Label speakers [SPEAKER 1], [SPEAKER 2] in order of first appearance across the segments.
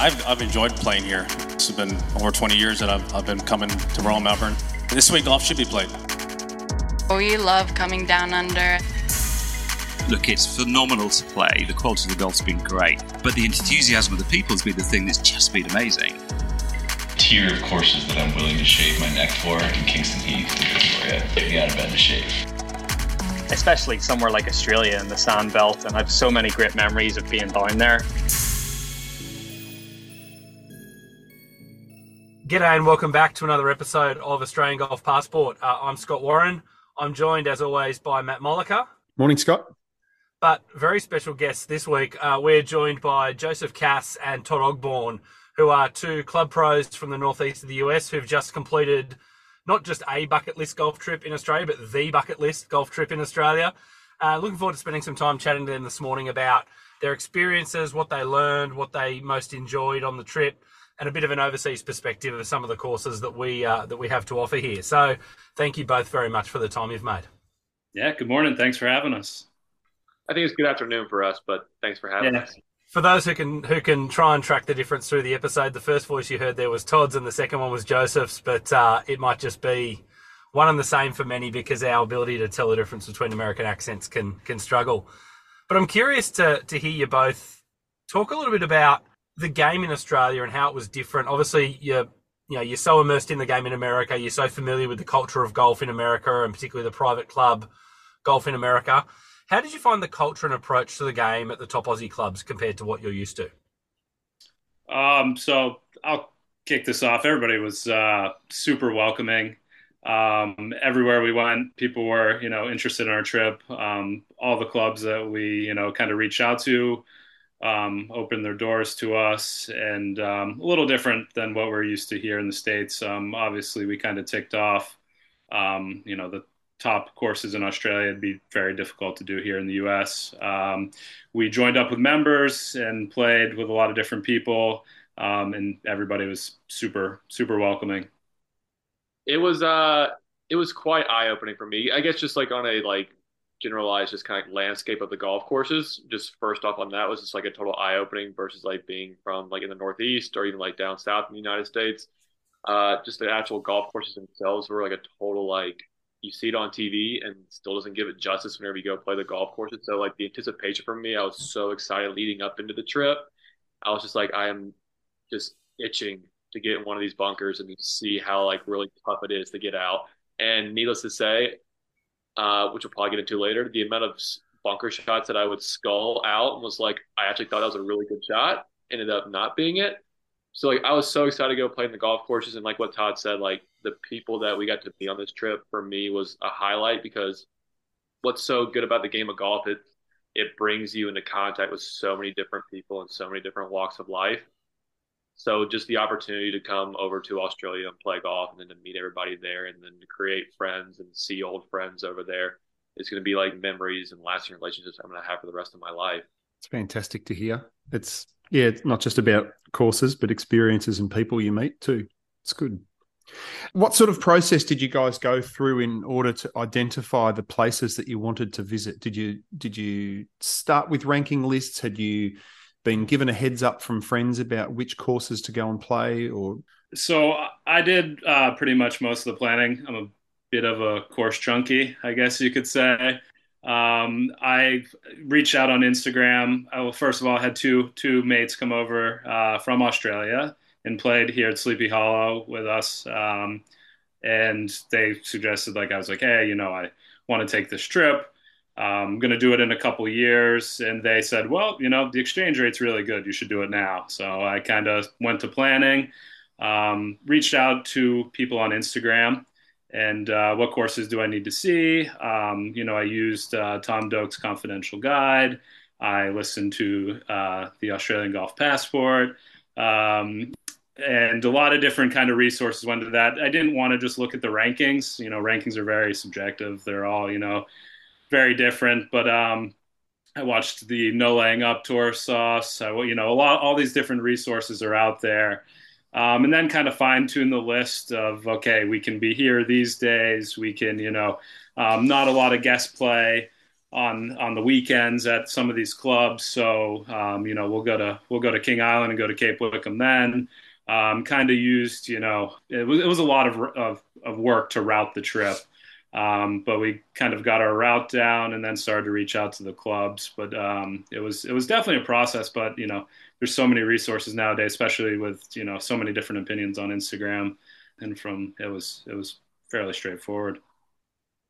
[SPEAKER 1] I've, I've enjoyed playing here. It's been over 20 years that I've, I've been coming to Royal Melbourne. This way, golf should be played.
[SPEAKER 2] We love coming down under.
[SPEAKER 3] Look, it's phenomenal to play. The quality of the golf's been great, but the enthusiasm of the people has been the thing that's just been amazing.
[SPEAKER 4] Tier of courses that I'm willing to shave my neck for in Kingston Heath in Victoria. Get me out of bed to shave.
[SPEAKER 5] Especially somewhere like Australia in the sand belt, and I have so many great memories of being down there.
[SPEAKER 6] G'day and welcome back to another episode of Australian Golf Passport. Uh, I'm Scott Warren. I'm joined, as always, by Matt Molliker.
[SPEAKER 7] Morning, Scott.
[SPEAKER 6] But very special guests this week. Uh, we're joined by Joseph Kass and Todd Ogborn, who are two club pros from the northeast of the US who've just completed not just a bucket list golf trip in Australia, but the bucket list golf trip in Australia. Uh, looking forward to spending some time chatting to them this morning about their experiences, what they learned, what they most enjoyed on the trip and a bit of an overseas perspective of some of the courses that we uh, that we have to offer here. So, thank you both very much for the time you've made.
[SPEAKER 8] Yeah, good morning. Thanks for having us.
[SPEAKER 9] I think it's good afternoon for us, but thanks for having yeah. us.
[SPEAKER 6] For those who can who can try and track the difference through the episode, the first voice you heard there was Todd's, and the second one was Joseph's. But uh, it might just be one and the same for many because our ability to tell the difference between American accents can can struggle. But I'm curious to to hear you both talk a little bit about the game in Australia and how it was different. Obviously, you're you know you're so immersed in the game in America. You're so familiar with the culture of golf in America and particularly the private club golf in America. How did you find the culture and approach to the game at the top Aussie clubs compared to what you're used to?
[SPEAKER 8] Um, so I'll kick this off. Everybody was uh, super welcoming. Um, everywhere we went, people were, you know, interested in our trip. Um, all the clubs that we, you know, kind of reached out to um, opened their doors to us, and um, a little different than what we're used to here in the states. Um, obviously, we kind of ticked off, um, you know, the top courses in Australia. It'd be very difficult to do here in the U.S. Um, we joined up with members and played with a lot of different people, um, and everybody was super super welcoming.
[SPEAKER 9] It was uh, it was quite eye opening for me. I guess just like on a like generalized just kind of landscape of the golf courses. Just first off on that was just like a total eye opening versus like being from like in the Northeast or even like down south in the United States. Uh, just the actual golf courses themselves were like a total like you see it on TV and still doesn't give it justice whenever you go play the golf courses. So like the anticipation for me, I was so excited leading up into the trip. I was just like, I am just itching to get in one of these bunkers and see how like really tough it is to get out. And needless to say, uh, which we'll probably get into later, the amount of bunker shots that I would skull out and was like I actually thought that was a really good shot. Ended up not being it. So like I was so excited to go play in the golf courses and like what Todd said, like the people that we got to be on this trip for me was a highlight because what's so good about the game of golf it it brings you into contact with so many different people and so many different walks of life so just the opportunity to come over to Australia and play golf and then to meet everybody there and then to create friends and see old friends over there is going to be like memories and lasting relationships I'm going to have for the rest of my life.
[SPEAKER 7] It's fantastic to hear. It's yeah, it's not just about courses, but experiences and people you meet too. It's good. What sort of process did you guys go through in order to identify the places that you wanted to visit? Did you did you start with ranking lists? Had you been given a heads up from friends about which courses to go and play or?
[SPEAKER 8] So i did uh, pretty much most of the planning. I'm a bit of a course junkie i guess you could say. Um, i reached out on instagram. I, well, first of all I had two two mates come over uh, from australia and played here at sleepy hollow with us um, and they suggested like i was like hey you know i want to take this trip I'm going to do it in a couple years. And they said, well, you know, the exchange rate's really good. You should do it now. So I kind of went to planning, um, reached out to people on Instagram and uh, what courses do I need to see? Um, you know, I used uh, Tom Doak's confidential guide. I listened to uh, the Australian Golf Passport. Um, and a lot of different kind of resources went to that. I didn't want to just look at the rankings. You know, rankings are very subjective. They're all, you know, very different. But um, I watched the No Laying Up Tourist Sauce. I, you know, a lot, all these different resources are out there. Um, and then kind of fine tune the list of okay, we can be here these days. We can, you know, um, not a lot of guest play. on on the weekends at some of these clubs. So um, you know, we'll go to we'll go to King Island and go to Cape Wickham then. Um, kind of used, you know, it was it was a lot of of, of work to route the trip. Um, but we kind of got our route down and then started to reach out to the clubs. But um, it was it was definitely a process. But you know, there's so many resources nowadays, especially with you know so many different opinions on Instagram, and from it was it was fairly straightforward.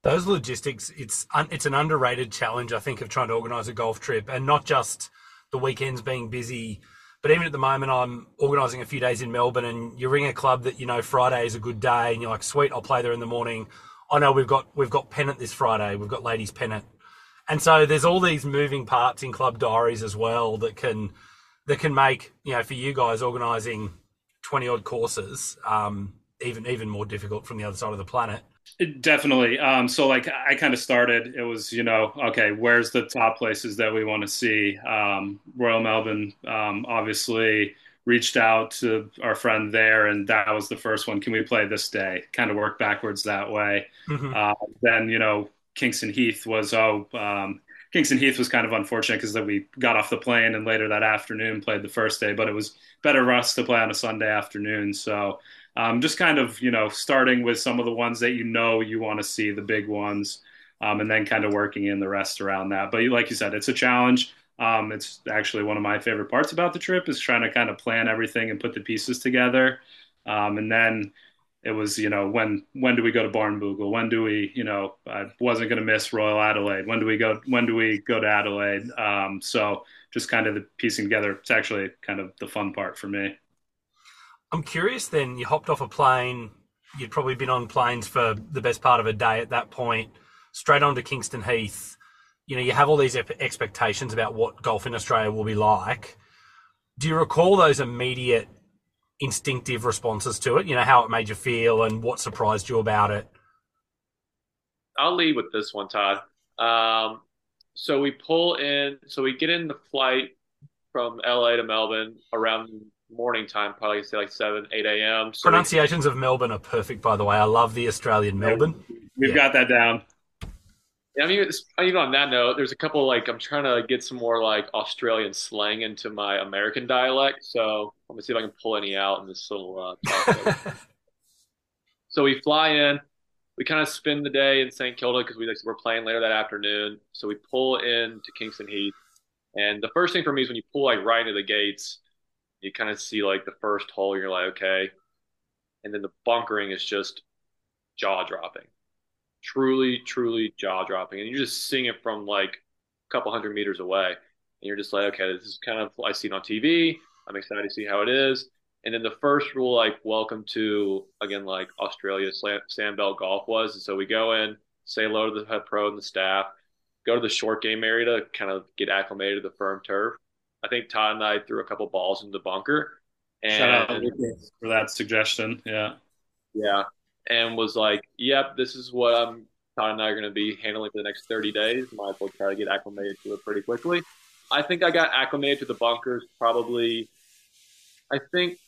[SPEAKER 6] Those logistics, it's it's an underrated challenge, I think, of trying to organise a golf trip, and not just the weekends being busy, but even at the moment, I'm organising a few days in Melbourne, and you ring a club that you know Friday is a good day, and you're like, sweet, I'll play there in the morning. I know we've got we've got pennant this Friday, we've got ladies pennant, and so there's all these moving parts in club diaries as well that can that can make you know for you guys organising twenty odd courses um, even even more difficult from the other side of the planet.
[SPEAKER 8] Definitely. Um, so, like, I kind of started. It was, you know, okay, where's the top places that we want to see? Um, Royal Melbourne, um, obviously, reached out to our friend there, and that was the first one. Can we play this day? Kind of work backwards that way. Mm-hmm. Uh, then, you know, Kingston Heath was oh, um, Kingston Heath was kind of unfortunate because then we got off the plane and later that afternoon played the first day, but it was better for us to play on a Sunday afternoon. So um, just kind of you know starting with some of the ones that you know you want to see, the big ones, um, and then kind of working in the rest around that. But like you said, it's a challenge. Um, it's actually one of my favorite parts about the trip is trying to kind of plan everything and put the pieces together. Um, and then it was, you know, when when do we go to Barnbougle? When do we, you know, I wasn't going to miss Royal Adelaide. When do we go? When do we go to Adelaide? Um, so just kind of the piecing together. It's actually kind of the fun part for me.
[SPEAKER 6] I'm curious. Then you hopped off a plane. You'd probably been on planes for the best part of a day at that point. Straight on to Kingston Heath. You know, you have all these expectations about what golf in Australia will be like. Do you recall those immediate instinctive responses to it? You know, how it made you feel and what surprised you about it?
[SPEAKER 9] I'll lead with this one, Todd. Um, so we pull in, so we get in the flight from LA to Melbourne around morning time, probably say like 7, 8 a.m.
[SPEAKER 6] So Pronunciations we, of Melbourne are perfect, by the way. I love the Australian Melbourne.
[SPEAKER 8] We've yeah. got that down.
[SPEAKER 9] I mean, even on that note, there's a couple like I'm trying to get some more like Australian slang into my American dialect. So let me see if I can pull any out in this little uh, so we fly in, we kind of spend the day in St. Kilda because we like, we're playing later that afternoon. So we pull in to Kingston Heath, and the first thing for me is when you pull like right into the gates, you kind of see like the first hole, and you're like, okay, and then the bunkering is just jaw dropping truly, truly jaw dropping. And you're just seeing it from like a couple hundred meters away. And you're just like, okay, this is kind of, I see it on TV. I'm excited to see how it is. And then the first rule, like, welcome to, again, like Australia Sandbelt Golf was. And so we go in, say hello to the head pro and the staff, go to the short game area to kind of get acclimated to the firm turf. I think Todd and I threw a couple balls into the bunker. And
[SPEAKER 8] Shout out for that suggestion. Yeah.
[SPEAKER 9] Yeah and was like, "Yep, this is what I'm Todd and I are going to be handling for the next 30 days. Might as well try to get acclimated to it pretty quickly." I think I got acclimated to the bunkers probably, I think,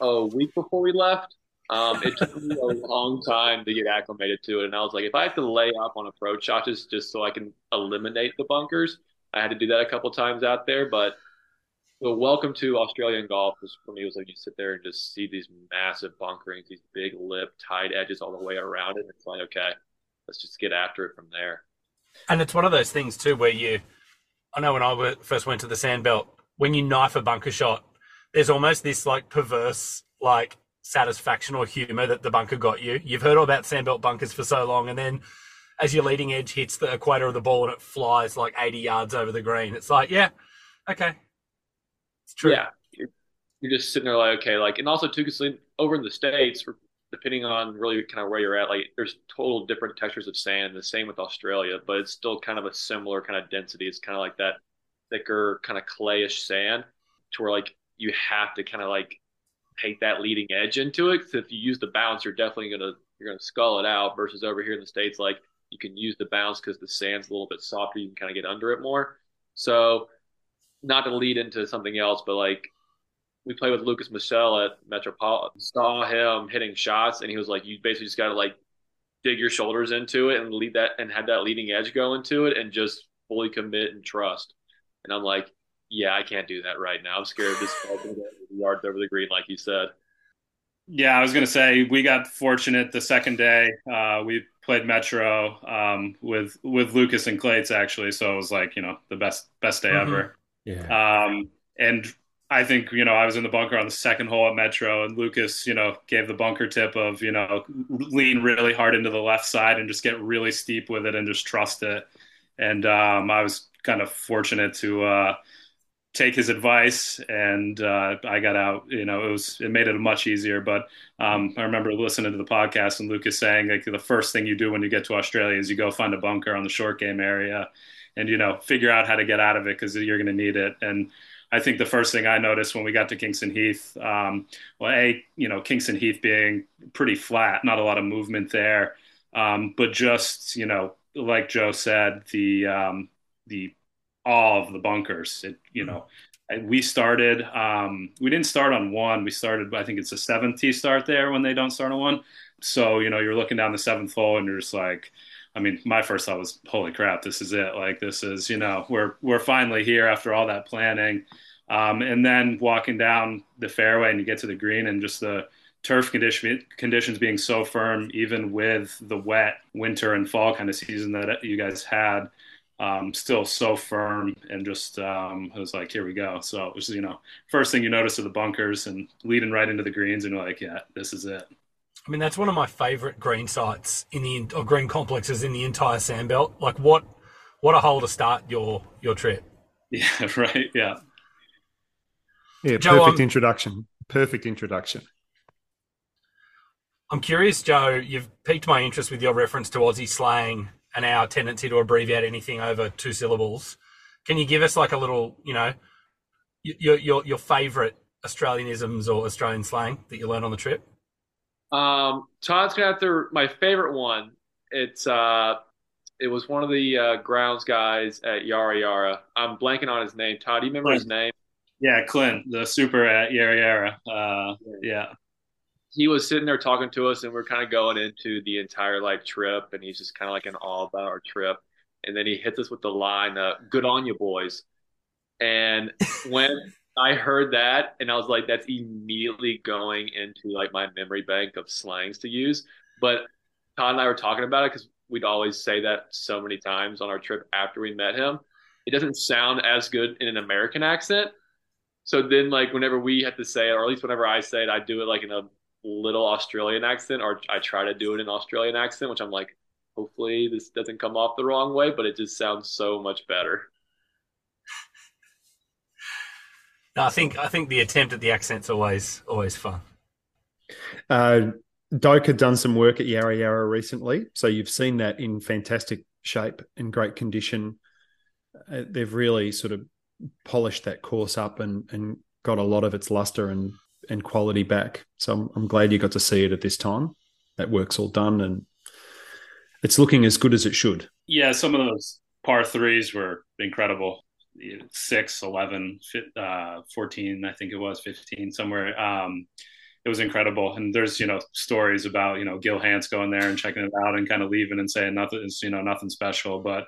[SPEAKER 9] a week before we left. Um, it took me a long time to get acclimated to it, and I was like, if I have to lay up on approach shots just so I can eliminate the bunkers, I had to do that a couple times out there, but so welcome to Australian golf for me was like you sit there and just see these massive bunkerings, these big lip tight edges all the way around it. It's like okay, let's just get after it from there.
[SPEAKER 6] And it's one of those things too where you, I know when I first went to the sandbelt, when you knife a bunker shot, there's almost this like perverse like satisfaction or humor that the bunker got you. You've heard all about sandbelt bunkers for so long, and then as your leading edge hits the equator of the ball and it flies like 80 yards over the green, it's like, yeah, okay,
[SPEAKER 9] it's true. Yeah. You're, just sitting there like, okay, like, and also too, because over in the States, depending on really kind of where you're at, like there's total different textures of sand. The same with Australia, but it's still kind of a similar kind of density. It's kind of like that thicker kind of clayish sand to where like you have to kind of like take that leading edge into it. So if you use the bounce, you're definitely gonna you're gonna skull it out. Versus over here in the states, like you can use the bounce because the sand's a little bit softer. You can kind of get under it more. So not to lead into something else, but like we played with Lucas Michel at Metropolitan, saw him hitting shots, and he was like, you basically just got to like dig your shoulders into it and lead that and have that leading edge go into it and just fully commit and trust. And I'm like, yeah, I can't do that right now. I'm scared of this ball's going to yards over the green, like you said.
[SPEAKER 8] Yeah, I was going to say we got fortunate the second day. Uh, we played Metro um, with with Lucas and Clates actually, so it was like you know the best best day
[SPEAKER 7] Mm-hmm.
[SPEAKER 8] ever.
[SPEAKER 7] Yeah.
[SPEAKER 8] Um, and I think you know I was in the bunker on the second hole at Metro, and Lucas you know gave the bunker tip of you know lean really hard into the left side and just get really steep with it and just trust it. And um, I was kind of fortunate to uh, take his advice, and uh, I got out. You know, it was it made it much easier. But um, I remember listening to the podcast and Lucas saying like the first thing you do when you get to Australia is you go find a bunker on the short game area, and you know figure out how to get out of it because you're going to need it. And I think the first thing I noticed when we got to Kingston Heath, um, well, a you know Kingston Heath being pretty flat, not a lot of movement there, um, but just you know like Joe said, the um, the all of the bunkers. It, you know, we started. Um, we didn't start on one. We started. I think it's a seventh tee start there when they don't start on one. So you know, you're looking down the seventh hole and you're just like. I mean, my first thought was, "Holy crap, this is it! Like, this is you know, we're we're finally here after all that planning." Um, and then walking down the fairway and you get to the green and just the turf condition, conditions being so firm, even with the wet winter and fall kind of season that you guys had, um, still so firm and just um, it was like, here we go. So it was, you know, first thing you notice are the bunkers and leading right into the greens, and you're like, yeah, this is it.
[SPEAKER 6] I mean, that's one of my favourite green sites in the or green complexes in the entire sandbelt. Like, what what a hole to start your your trip.
[SPEAKER 8] Yeah, right. Yeah.
[SPEAKER 7] Yeah,
[SPEAKER 6] Joe,
[SPEAKER 7] perfect
[SPEAKER 6] um,
[SPEAKER 7] introduction. Perfect introduction.
[SPEAKER 6] I'm curious, Joe. You've piqued my interest with your reference to Aussie slang and our tendency to abbreviate anything over two syllables. Can you give us like a little, you know, your your your favourite Australianisms or Australian slang that you learned on the trip?
[SPEAKER 9] Um, Todd's gonna have to. My favorite one. It's uh, it was one of the uh, grounds guys at Yarra Yarra. I'm blanking on his name. Todd, do you remember his name?
[SPEAKER 8] Yeah, Clint, the super at Yarra Yarra. Uh, yeah.
[SPEAKER 9] He was sitting there talking to us, and we're kind of going into the entire like trip, and he's just kind of like in awe about our trip. And then he hits us with the line, uh, "Good on you, boys." And when I heard that, and I was like, "That's immediately going into like my memory bank of slangs to use." But Todd and I were talking about it because we'd always say that so many times on our trip after we met him. It doesn't sound as good in an American accent. So then, like, whenever we have to say it, or at least whenever I say it, I do it like in a little Australian accent, or I try to do it in Australian accent, which I'm like, hopefully this doesn't come off the wrong way, but it just sounds so much better.
[SPEAKER 6] No, I think I think the attempt at the accent's always always fun.
[SPEAKER 7] Uh, Doak had done some work at Yarra Yarra recently, so you've seen that in fantastic shape and great condition. Uh, they've really sort of polished that course up and and got a lot of its luster and and quality back. So I'm, I'm glad you got to see it at this time. That work's all done and it's looking as good as it should.
[SPEAKER 8] Yeah, some of those par threes were incredible. Six, 11, fi- uh, 14, I think it was 15, somewhere. Um, it was incredible. And there's, you know, stories about, you know, Gil Hanse going there and checking it out and kind of leaving and saying nothing you know, nothing special. But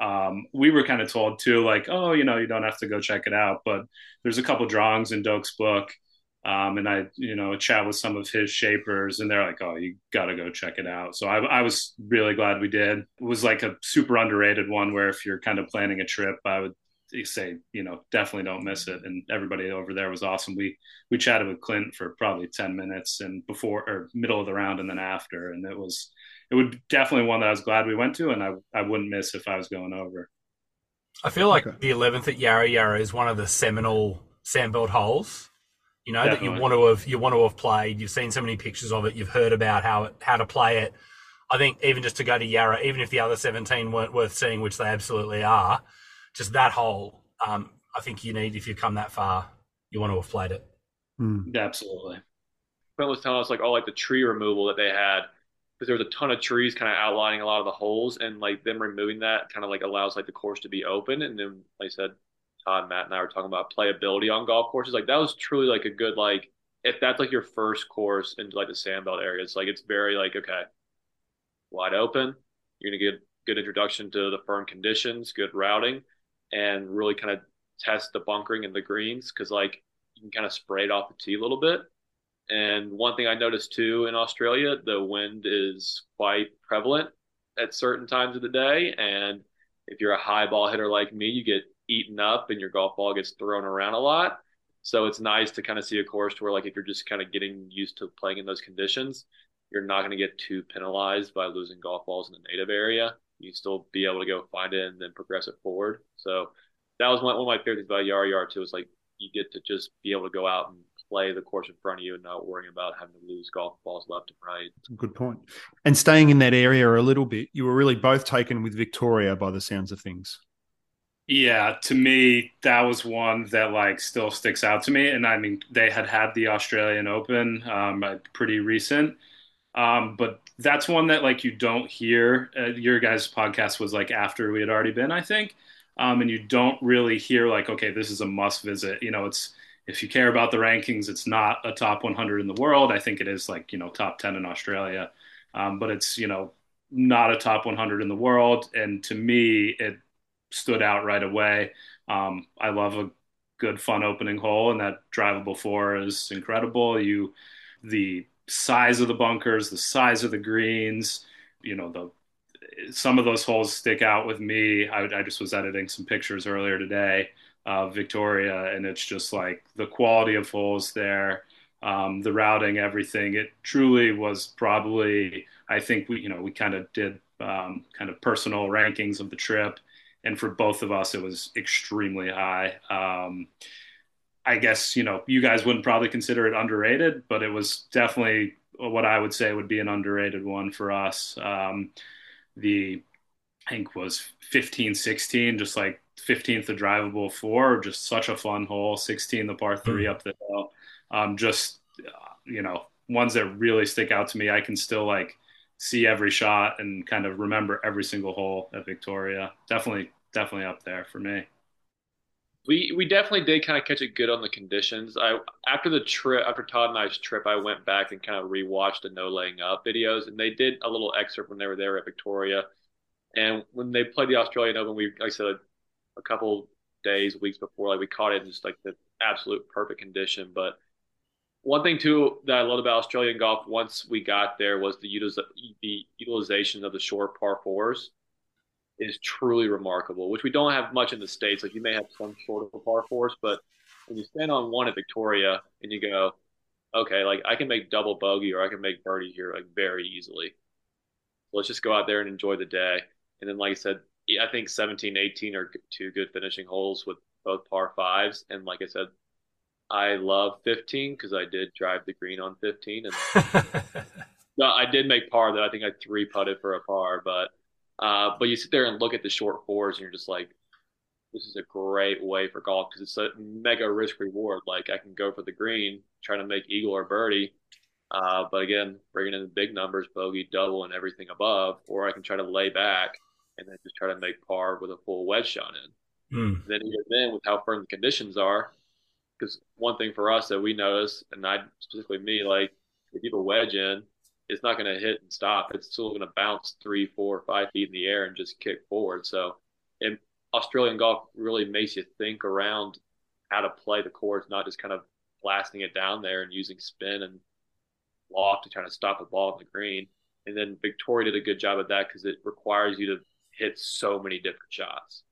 [SPEAKER 8] um, we were kind of told too, like, oh, you know, you don't have to go check it out. But there's a couple drawings in Doak's book. Um, and I, you know, chat with some of his shapers, and they're like, "Oh, you got to go check it out." So I, I was really glad we did. It was like a super underrated one, where if you're kind of planning a trip, I would say, you know, definitely don't miss it. And everybody over there was awesome. We we chatted with Clint for probably ten minutes, and before or middle of the round, and then after, and it was it would definitely one that I was glad we went to, and I I wouldn't miss if I was going over.
[SPEAKER 6] I feel like the eleventh at Yarra Yarra is one of the seminal sandbelt holes. You know
[SPEAKER 8] Definitely.
[SPEAKER 6] that you want to have you want to have played. You've seen so many pictures of it. You've heard about how it, how to play it. I think even just to go to Yarra, even if the other seventeen weren't worth seeing, which they absolutely are, just that hole. Um, I think you need if you come that far, you want to have played it.
[SPEAKER 7] Mm.
[SPEAKER 8] Absolutely.
[SPEAKER 9] Clint was telling us like all like the tree removal that they had because there was a ton of trees kind of outlining a lot of the holes and like them removing that kind of like allows like the course to be open and then like I said Todd Matt and I were talking about playability on golf courses like that was truly like a good like if that's like your first course into like the sandbelt area it's like it's very like okay wide open you're gonna get good introduction to the firm conditions, good routing, and really kind of test the bunkering and the greens because like you can kind of spray it off the tee a little bit. And one thing I noticed too in Australia, the wind is quite prevalent at certain times of the day. And if you're a high ball hitter like me, you get eaten up and your golf ball gets thrown around a lot. So it's nice to kind of see a course where like if you're just kind of getting used to playing in those conditions, you're not going to get too penalized by losing golf balls in the native area. You still be able to go find it and then progress it forward. So that was one, one of my favorite things about Yarra Yarra too. Is like you get to just be able to go out and play the course in front of you and not worrying about having to lose golf balls left and right.
[SPEAKER 7] That's a good point. And staying in that area a little bit, you were really both taken with Victoria by the sounds of things.
[SPEAKER 8] Yeah, to me, that was one that like still sticks out to me. And I mean, they had had the Australian Open, um, pretty recent, um, but that's one that like you don't hear. Uh, your guys' podcast was like after we had already been, I think, um, and you don't really hear like, okay, this is a must visit. You know, it's if you care about the rankings, it's not a top 100 in the world. I think it is like, you know, top 10 in Australia. Um, but it's, you know, not a top 100 in the world. And to me, it stood out right away. Um, I love a good, fun opening hole, and that drivable four is incredible. You, the size of the bunkers, the size of the greens, you know, the some of those holes stick out with me. I, I just was editing some pictures earlier today uh, Victoria, and it's just like the quality of holes there, um, the routing, everything. It truly was probably, I think we, you know, we kind of did um, kind of personal rankings of the trip, and for both of us, it was extremely high. Um, I guess you know you guys wouldn't probably consider it underrated, but it was definitely what I would say would be an underrated one for us. Um, the I think was 15, 16, just like 15th the drivable four, just such a fun hole. 16 the par three mm. up the hill. Um, just you know ones that really stick out to me. I can still like see every shot and kind of remember every single hole at Victoria. Definitely, definitely up there for me.
[SPEAKER 9] We we definitely did kind of catch it good on the conditions. I after the trip after Todd and I's trip, I went back and kind of rewatched the no laying up videos, and they did a little excerpt when they were there at Victoria. And when they played the Australian Open, we like I said a couple days, weeks before. Like we caught it in just like the absolute perfect condition. But one thing too that I loved about Australian golf once we got there was the, the utilization of the short par fours is truly remarkable, which we don't have much in the states. Like you may have some sort of a par fours, but when you stand on one at Victoria and you go, okay, like I can make double bogey or I can make birdie here like very easily. Let's just go out there and enjoy the day. And then, like I said, I think 17, 18 are two good finishing holes with both par fives. And like I said, I love 15 because I did drive the green on 15. And no, I did make par that I think I three putted for a par. But uh, but you sit there and look at the short fours and you're just like, this is a great way for golf because it's a mega risk reward. Like I can go for the green, trying to make eagle or birdie. Uh, but again, bringing in the big numbers, bogey, double, and everything above, or I can try to lay back and then just try to make par with a full wedge shot in. Mm. Then even then, with how firm the conditions are, because one thing for us that we notice, and I specifically me, like if you have a wedge in, it's not going to hit and stop. It's still going to bounce three, four, five feet in the air and just kick forward. So, and Australian golf really makes you think around how to play the course, not just kind of blasting it down there and using spin and loft to try to stop the ball in the green. And then Victoria did a good job of that because it requires you to hit so many different shots.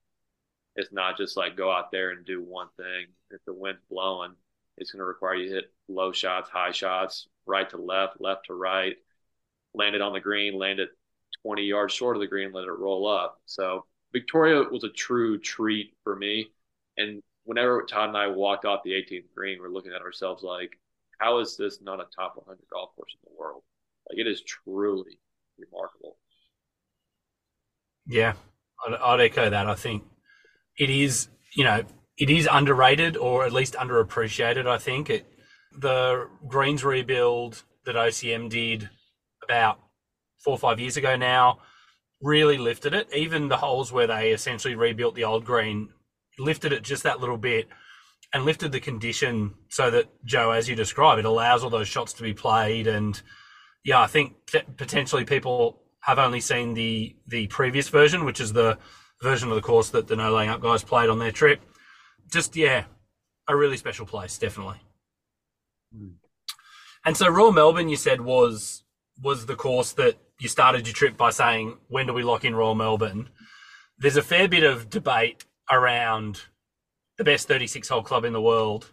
[SPEAKER 9] It's not just like go out there and do one thing. If the wind's blowing, it's going to require you to hit low shots, high shots, right to left, left to right, land it on the green, land it 20 yards short of the green, let it roll up. So Victoria was a true treat for me. And whenever Todd and I walked off the 18th green, we're looking at ourselves like, how is this not a top 100 golf course in the world? Like it is truly remarkable.
[SPEAKER 6] Yeah, I'd, I'd echo that. I think it is, you know, it is underrated or at least underappreciated. I think it, the greens rebuild that OCM did about four or five years ago now really lifted it. Even the holes where they essentially rebuilt the old green lifted it just that little bit and lifted the condition so that Joe, as you describe, it allows all those shots to be played. And yeah, I think potentially people have only seen the the previous version, which is the version of the course that the No Laying Up guys played on their trip. Just yeah, a really special place, definitely. Mm. And so Royal Melbourne, you said was was the course that you started your trip by saying, when do we lock in Royal Melbourne? There's a fair bit of debate around the best 36 hole club in the world.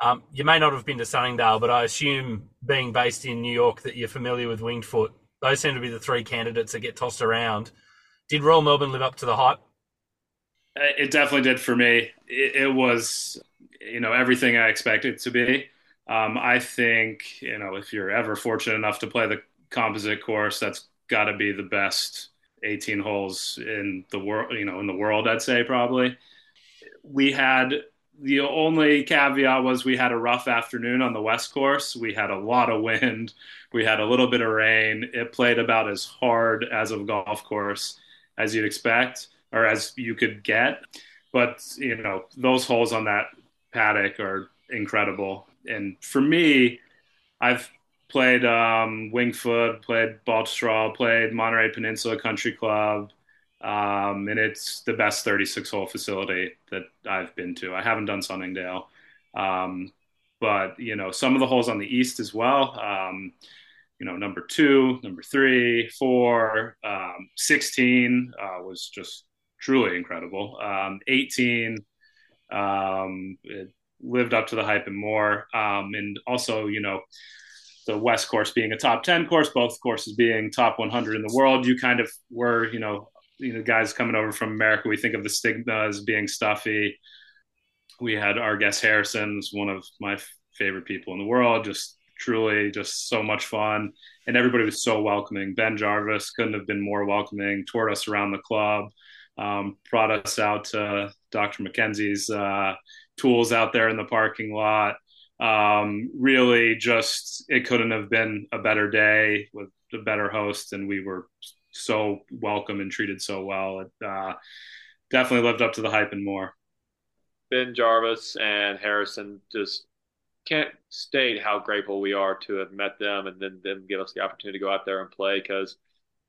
[SPEAKER 6] Um, you may not have been to Sunningdale, but I assume being based in New York that you're familiar with Winged Foot. Those seem to be the three candidates that get tossed around. Did Royal Melbourne live up to the hype?
[SPEAKER 8] It definitely did for me. It, it was, you know, everything I expected to be. Um, I think, you know, if you're ever fortunate enough to play the composite course, that's got to be the best 18 holes in the world, you know, in the world, I'd say probably. We had the only caveat was we had a rough afternoon on the west course. We had a lot of wind. We had a little bit of rain. It played about as hard as a golf course as you'd expect or as you could get. But, you know, those holes on that paddock are incredible. And for me, I've played um, Winged Foot, played Baltusrol, played Monterey Peninsula Country Club, um, and it's the best 36 hole facility that I've been to. I haven't done Sunningdale, um, but you know some of the holes on the east as well. Um, you know, number two, number three, four, um, 16 uh, was just truly incredible. Um, 18, um, it lived up to the hype and more. and also, you know, the West course being a top 10 course, both courses being top 100 in the world, you kind of were, you know, you know, guys coming over from America, we think of the stigma as being stuffy. We had our guest Harrison, one of my favorite people in the world, just truly just so much fun. And everybody was so welcoming. Ben Jarvis couldn't have been more welcoming, toured us around the club, um, brought us out to Dr. MacKenzie's uh, tools out there in the parking lot um, really just it couldn't have been a better day with a better host and we were so welcome and treated so well. It uh, definitely lived up to the hype and more.
[SPEAKER 9] Ben jarvis and harrison just can't state how grateful we are to have met them and then them give us the opportunity to go out there and play because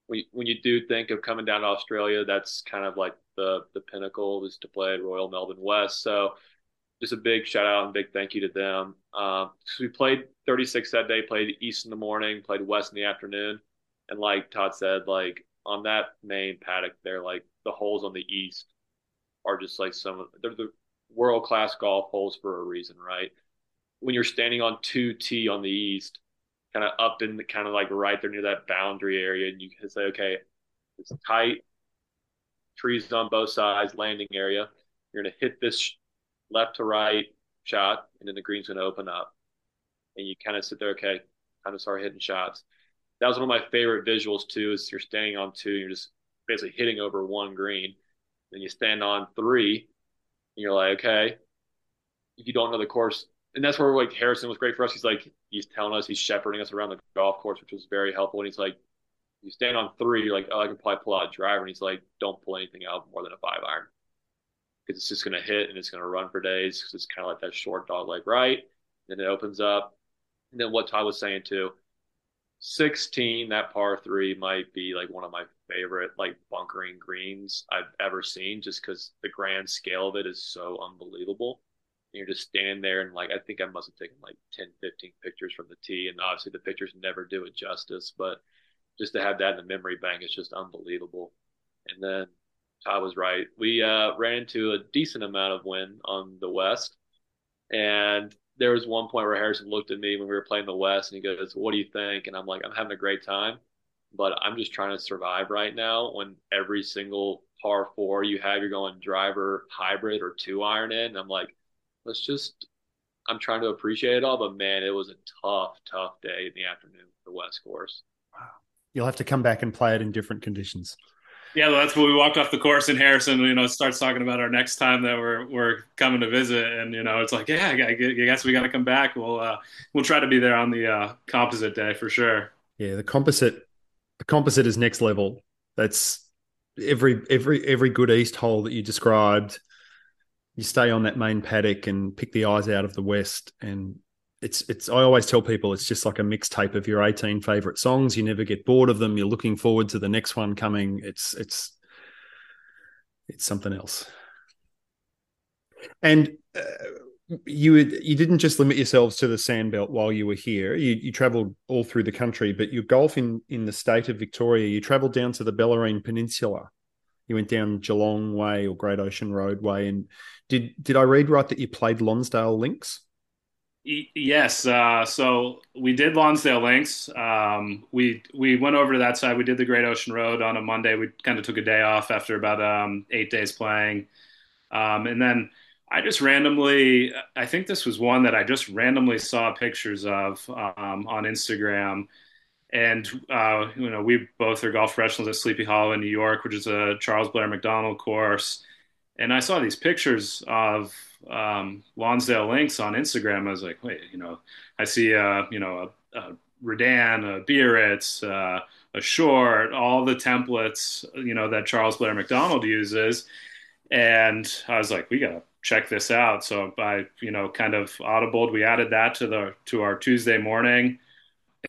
[SPEAKER 9] when, you do think of coming down to australia that's kind of like the the pinnacle is to play royal melbourne west. So just a big shout out and big thank you to them. Um, so we played 36 that day, played East in the morning, played West in the afternoon, and like Todd said, like on that main paddock there, like the holes on the East are just like some of they're the world class golf holes for a reason, right? When you're standing on two T on the East, kind of up in the kind of like right there near that boundary area, and you can say, okay, it's tight, trees on both sides, landing area. You're gonna hit this left to right shot, and then the green's going to open up. And you kind of sit there, okay, kind of start hitting shots. That was one of my favorite visuals too. Is you're standing on two, you're just basically hitting over one green. Then you stand on three, and you're like, okay, if you don't know the course, and that's where like Harrison was great for us. He's like, he's telling us, he's shepherding us around the golf course, which was very helpful. And he's like, you stand on three, you're like, oh, I can probably pull out a driver. And he's like, don't pull anything out more than a five iron because it's just going to hit and it's going to run for days because it's kind of like that short dog leg right. Then it opens up. And then what Todd was saying too, 16, that par three might be like one of my favorite like bunkering greens I've ever seen just because the grand scale of it is so unbelievable. And you're just standing there and like, I think I must have taken like 10, 15 pictures from the tee. And obviously the pictures never do it justice, but just to have that in the memory bank is just unbelievable. And then Todd was right. We uh, ran into a decent amount of wind on the west, and there was one point where Harrison looked at me when we were playing the west, and he goes, "What do you think?" And I'm like, "I'm having a great time, but I'm just trying to survive right now. When every single par four you have, you're going driver, hybrid, or two iron in. And I'm like, let's just." I'm trying to appreciate it all, but man, it was a tough, tough day in the afternoon, the West course.
[SPEAKER 7] Wow. You'll have to come back and play it in different conditions.
[SPEAKER 8] Yeah, that's when we walked off the course and Harrison, you know, starts talking about our next time that we're we're coming to visit, and you know, it's like, yeah, I guess we got to come back. We'll uh, we'll try to be there on the uh, composite day for sure.
[SPEAKER 7] Yeah, the composite, the composite is next level. That's every every every good east hole that you described. You stay on that main paddock and pick the eyes out of the west, and it's it's I always tell people it's just like a mixtape of your 18 favorite songs. You never get bored of them. You're looking forward to the next one coming. It's it's it's something else. And uh, you you didn't just limit yourselves to the sandbelt while you were here. You you travelled all through the country, but you golf in in the state of Victoria. You travelled down to the Bellarine Peninsula. You went down Geelong Way or Great Ocean Roadway, and did did I read right that you played Lonsdale Links?
[SPEAKER 8] Yes. Uh, so we did Lonsdale Links. Um, we we went over to that side. We did the Great Ocean Road on a Monday. We kind of took a day off after about um, eight days playing, um, and then I just randomly. I think this was one that I just randomly saw pictures of um, on Instagram, and uh, you know we both are golf professionals at Sleepy Hollow in New York, which is a Charles Blair Macdonald course, and I saw these pictures of um, Lonsdale Links on Instagram. I was like, wait, you know, I see, uh, you know, a, a Redan, a Biarritz, uh, a Short, all the templates, you know, that Charles Blair Macdonald uses. And I was like, we got to check this out. So I, you know, kind of audibled. We added that to the to our Tuesday morning,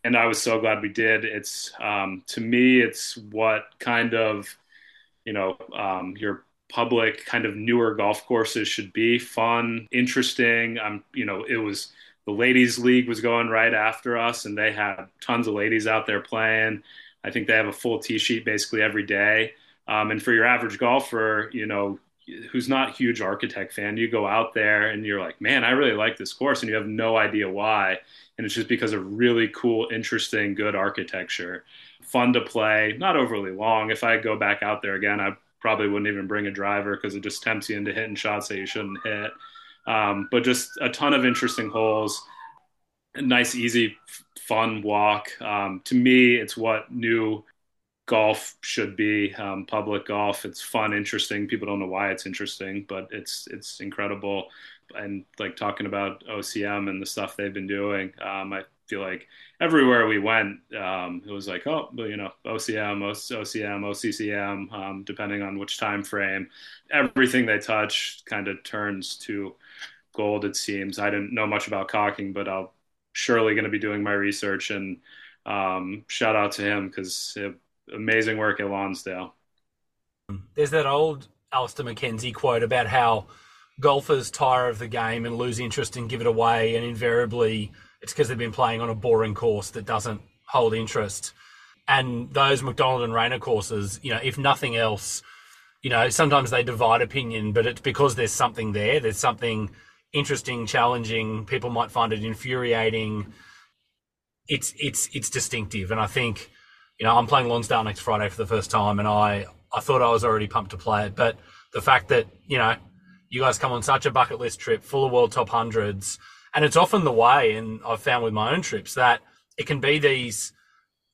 [SPEAKER 8] and I was so glad we did. It's um, to me, it's what kind of, you know, um, your public kind of newer golf courses should be fun, interesting. I'm, you know, it was the ladies league was going right after us and they had tons of ladies out there playing. I think they have a full tee sheet basically every day. Um, and for your average golfer, you know, who's not huge architect fan, you go out there and you're like, man, I really like this course, and you have no idea why. And it's just because of really cool, interesting, good architecture. Fun to play, not overly long. If I go back out there again, I probably wouldn't even bring a driver because it just tempts you into hitting shots that you shouldn't hit. Um, but just a ton of interesting holes, nice, easy, fun walk. Um, to me, it's what new golf should be. Um, public golf. It's fun, interesting. People don't know why it's interesting, but it's it's incredible. And like talking about OCM and the stuff they've been doing, um, I feel like everywhere we went, um, it was like, oh, but you know, OCM, OCM, OCCM, um, depending on which time frame. Everything they touch kind of turns to gold. It seems. I didn't know much about Cocking, but I'm surely going to be doing my research. And um, shout out to him because amazing work at Lonsdale.
[SPEAKER 6] There's that old Alister MacKenzie quote about how golfers tire of the game and lose interest and give it away, and invariably it's because they've been playing on a boring course that doesn't hold interest. And those Macdonald and Raynor courses, you know, if nothing else, you know, sometimes they divide opinion, but it's because there's something there. There's something interesting, challenging. People might find it infuriating. It's it's it's distinctive, and I think, you know, I'm playing Lonsdale next Friday for the first time, and I I thought I was already pumped to play it, but the fact that you know, you guys come on such a bucket list trip full of world top hundreds and it's often the way, and I've found with my own trips that it can be these,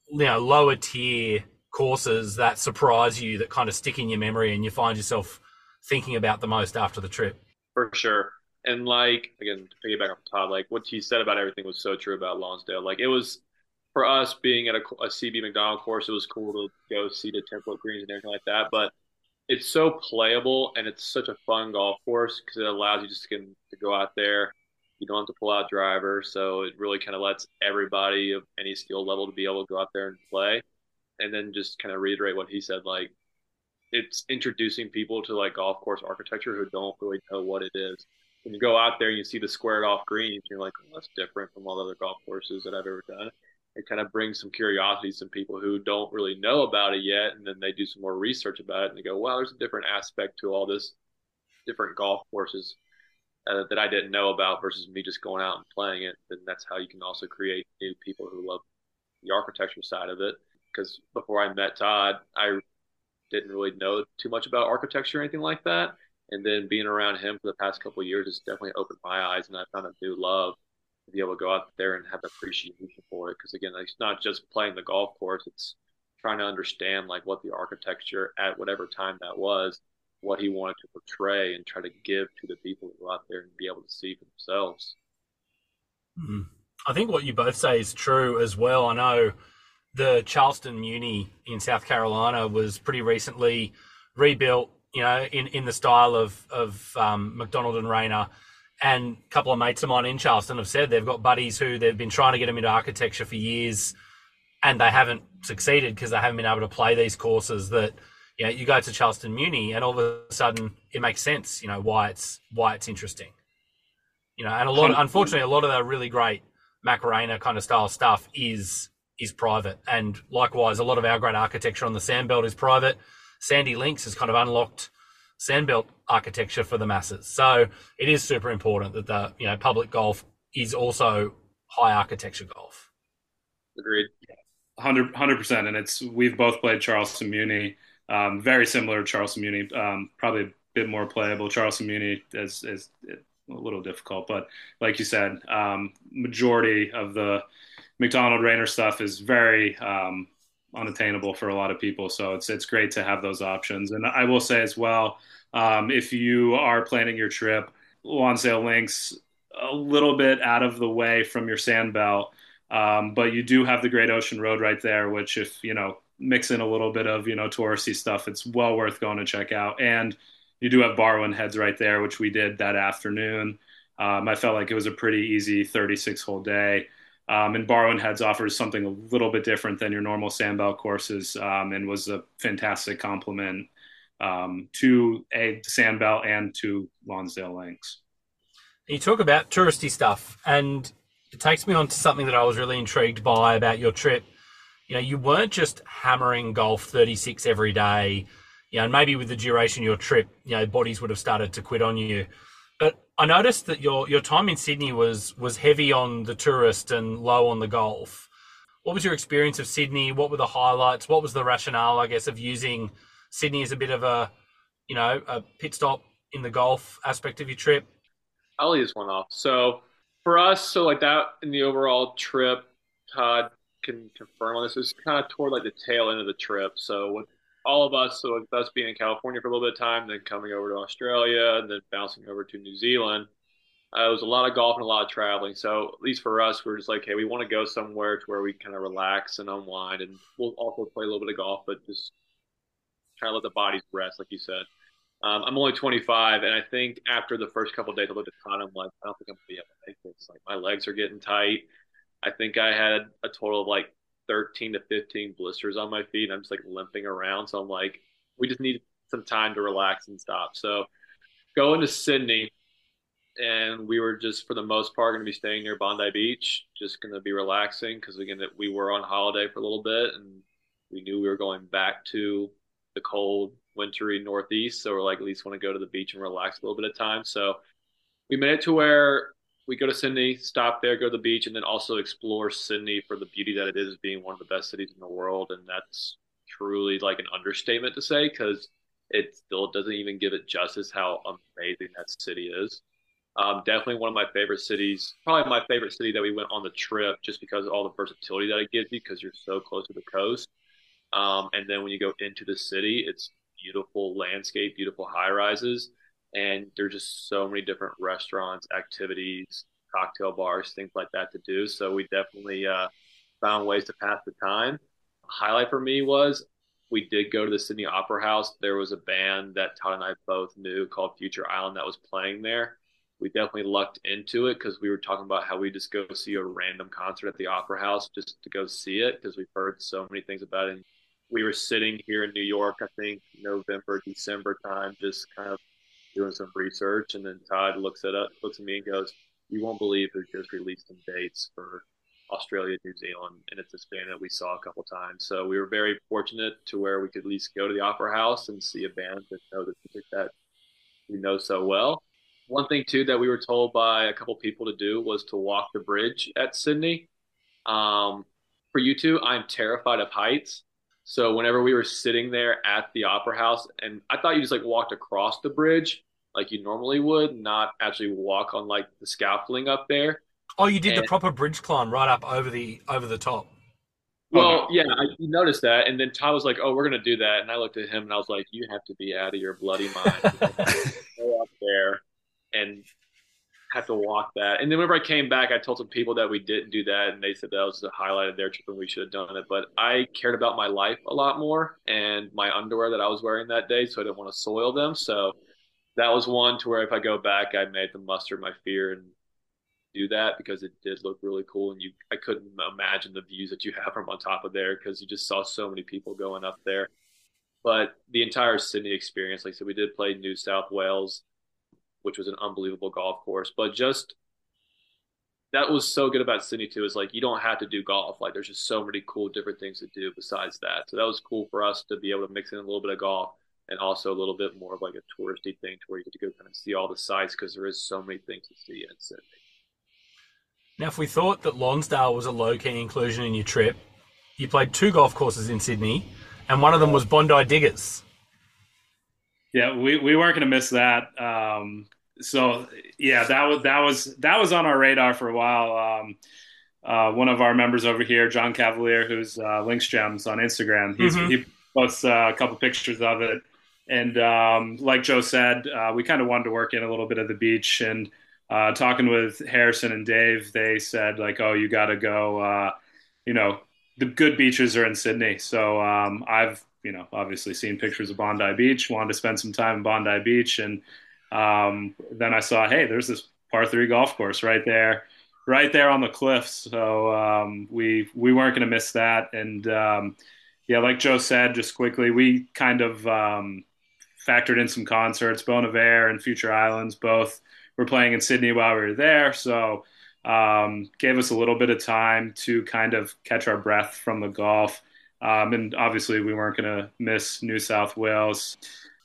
[SPEAKER 6] you know, lower tier courses that surprise you, that kind of stick in your memory, and you find yourself thinking about the most after the trip.
[SPEAKER 9] For sure. And like again, to piggyback on Todd, like what he said about everything was so true about Lonsdale. Like it was for us being at a, a CB Macdonald course, it was cool to go see the template greens and everything like that. But it's so playable and it's such a fun golf course because it allows you just to, to go out there you don't have to pull out driver, so it really kind of lets everybody of any skill level to be able to go out there and play. And then just kind of reiterate what he said, like it's introducing people to like golf course architecture who don't really know what it is. When you go out there and you see the squared off greens, you're like, well, that's different from all the other golf courses that I've ever done. It kind of brings some curiosity to some people who don't really know about it yet, and then they do some more research about it and they go, well, there's a different aspect to all this different golf courses uh, that I didn't know about versus me just going out and playing it, then that's how you can also create new people who love the architecture side of it. Because before I met Todd, I didn't really know too much about architecture or anything like that. And then being around him for the past couple years has definitely opened my eyes, and I found a new love to be able to go out there and have appreciation for it. Because again, it's not just playing the golf course; it's trying to understand like what the architecture at whatever time that was what he wanted to portray and try to give to the people who go out there and be able to see for themselves.
[SPEAKER 6] Mm-hmm. I think what you both say is true as well. I know the Charleston Muni in South Carolina was pretty recently rebuilt, you know, in, in the style of, of um, Macdonald and Raynor. And a couple of mates of mine in Charleston have said they've got buddies who they've been trying to get them into architecture for years and they haven't succeeded because they haven't been able to play these courses that you know, you go to Charleston Muni and all of a sudden it makes sense, you know, why it's why it's interesting. You know, and a lot of, unfortunately a lot of the really great MacRaynor kind of style stuff is is private. And likewise a lot of our great architecture on the Sandbelt is private. Sandy Links has kind of unlocked Sandbelt architecture for the masses. So it is super important that the you know public golf is also high architecture golf.
[SPEAKER 9] Agreed.
[SPEAKER 8] 100 percent, and it's we've both played Charleston Muni, um, very similar to Charleston Muni, um, probably a bit more playable. Charleston Muni is is a little difficult, but like you said, um, majority of the Macdonald Raynor stuff is very um, unattainable for a lot of people. So it's it's great to have those options. And I will say as well, um, if you are planning your trip, Lonsdale Links a little bit out of the way from your sand belt, um, but you do have the Great Ocean Road right there, which if you know mix in a little bit of you know touristy stuff, it's well worth going to check out. And you do have Barwon Heads right there, which we did that afternoon. Um, I felt like it was a pretty easy 36 hole day. Um, and Barwon Heads offers something a little bit different than your normal sandbelt courses um, and was a fantastic complement um, to a sandbelt and to Lonsdale Links.
[SPEAKER 6] You talk about touristy stuff, and it takes me on to something that I was really intrigued by about your trip. You know, you weren't just hammering golf 36 every day, you know, and maybe with the duration of your trip, you know, bodies would have started to quit on you. But I noticed that your your time in Sydney was was heavy on the tourist and low on the golf. What was your experience of Sydney? What were the highlights? What was the rationale, I guess, of using Sydney as a bit of a, you know, a pit stop in the golf aspect of your trip?
[SPEAKER 9] I'll lead this one off. So for us, so like that in the overall trip, Todd can confirm on this. It's kind of toward like the tail end of the trip. So with all of us, so with us being in California for a little bit of time, then coming over to Australia, and then bouncing over to New Zealand. Uh, it was a lot of golf and a lot of traveling. So at least for us, we are just like, hey, we want to go somewhere to where we kind of relax and unwind, and we'll also play a little bit of golf, but just kind of let the bodies rest, like you said. Um, I'm only 25, and I think after the first couple days, I looked at Todd. I'm like, I don't think I'm gonna be able to make this. Like my legs are getting tight. I think I had a total of like 13 to 15 blisters on my feet. I'm just like limping around. So I'm like, we just need some time to relax and stop. So going to Sydney, and we were just for the most part going to be staying near Bondi Beach, just going to be relaxing because again that we were on holiday for a little bit, and we knew we were going back to the cold, wintry Northeast. So we're like, at least want to go to the beach and relax a little bit of time. So we made it to where we go to Sydney, stop there, go to the beach, and then also explore Sydney for the beauty that it is, being one of the best cities in the world. And that's truly like an understatement to say because it still doesn't even give it justice how amazing that city is. Um, definitely one of my favorite cities, probably my favorite city that we went on the trip just because of all the versatility that it gives you because you're so close to the coast. Um, and then when you go into the city, it's beautiful landscape, beautiful high rises and there's just so many different restaurants, activities, cocktail bars, things like that to do. So we definitely uh, found ways to pass the time. highlight for me was we did go to the Sydney Opera House. There was a band that Todd and I both knew called Future Island that was playing there. We definitely lucked into it because we were talking about how we just go see a random concert at the Opera House just to go see it because we've heard so many things about it. And we were sitting here in New York, I think November, December time, just kind of doing some research, and then Todd looks at us, looks at me, and goes, "You won't believe they just released some dates for Australia, New Zealand, and it's a band that we saw a couple times. So we were very fortunate to where we could at least go to the Opera House and see a band that know the music that we know so well. One thing too that we were told by a couple people to do was to walk the bridge at Sydney. Um, for you two, I'm terrified of heights. So whenever we were sitting there at the opera house, and I thought you just like walked across the bridge like you normally would, not actually walk on like the scaffolding up there.
[SPEAKER 6] Oh, you did and, the proper bridge climb right up over the over the top.
[SPEAKER 9] Well, okay. yeah, I noticed that, and then Todd was like, "Oh, we're gonna do that," and I looked at him and I was like, "You have to be out of your bloody mind." go up there and have to walk that. And then whenever I came back, I told some people that we didn't do that, and they said that was the highlight of their trip and we should have done it. But I cared about my life a lot more and my underwear that I was wearing that day, so I didn't want to soil them. So that was one to where if I go back, I have to muster my fear and do that because it did look really cool, and you I couldn't imagine the views that you have from on top of there because you just saw so many people going up there. But the entire Sydney experience, like I said, we did play New South Wales, which was an unbelievable golf course, but just that was so good about Sydney too. Is like you don't have to do golf. Like there's just so many cool different things to do besides that. So that was cool for us to be able to mix in a little bit of golf and also a little bit more of like a touristy thing to where you get to go kind of see all the sites because there is so many things to see in Sydney.
[SPEAKER 6] Now, if we thought that Lonsdale was a low key inclusion in your trip, you played two golf courses in Sydney, and one of them was Bondi Diggers.
[SPEAKER 8] Yeah, we, we weren't going to miss that. Um, so yeah, that was that was that was on our radar for a while. Um, uh, one of our members over here, John Cavalier, who's uh, Links Gems on Instagram, mm-hmm. he posts uh, a couple pictures of it. And um, like Joe said, uh, we kind of wanted to work in a little bit of the beach. And uh, talking with Harrison and Dave, they said like, "Oh, you got to go." Uh, you know, the good beaches are in Sydney. So um, I've you know obviously seen pictures of Bondi Beach. Wanted to spend some time in Bondi Beach, and um, then I saw, hey, there's this par three golf course right there, right there on the cliffs. So um, we we weren't going to miss that. And um, yeah, like Joe said, just quickly, we kind of um, factored in some concerts. Bon Iver and Future Islands both were playing in Sydney while we were there. So um, gave us a little bit of time to kind of catch our breath from the golf. Um, and obviously, we weren't going to miss New South Wales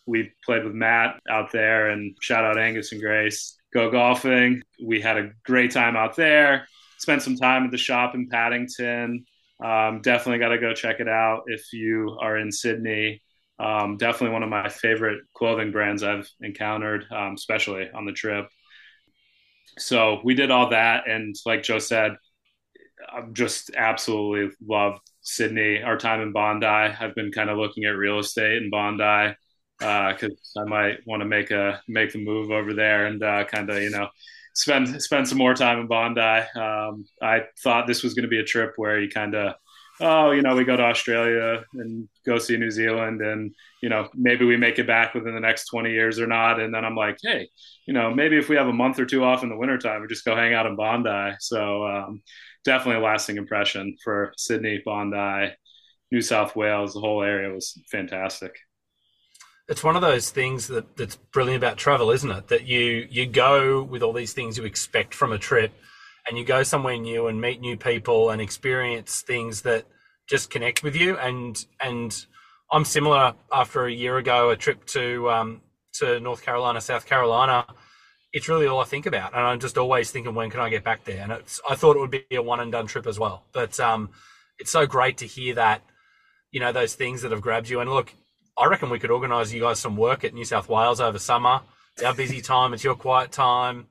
[SPEAKER 8] we played with Matt out there, and shout out Angus and Grace. Go golfing. We had a great time out there. Spent some time at the shop in Paddington. Um, definitely got to go check it out if you are in Sydney. Um, definitely one of my favorite clothing brands I've encountered, um, especially on the trip. So we did all that, and like Joe said, I've just absolutely loved Sydney. Our time in Bondi, I've been kind of looking at real estate in Bondi because uh, I might want to make a make the move over there and uh, kind of you know spend spend some more time in Bondi. Um, I thought this was going to be a trip where you kind of oh you know we go to Australia and go see New Zealand and you know maybe we make it back within the next 20 years or not and then I'm like hey you know maybe if we have a month or two off in the wintertime we just go hang out in Bondi so um, definitely a lasting impression for Sydney Bondi New South Wales the whole area was fantastic
[SPEAKER 6] it's one of those things that that's brilliant about travel, isn't it? That you you go with all these things you expect from a trip, and you go somewhere new and meet new people and experience things that just connect with you. And and I'm similar. After a year ago, a trip to um, to North Carolina, South Carolina, it's really all I think about, and I'm just always thinking, when can I get back there? And it's I thought it would be a one and done trip as well, but um, it's so great to hear that you know those things that have grabbed you. And look, I reckon we could organise you guys some work at New South Wales over summer. It's our busy time. It's your quiet time.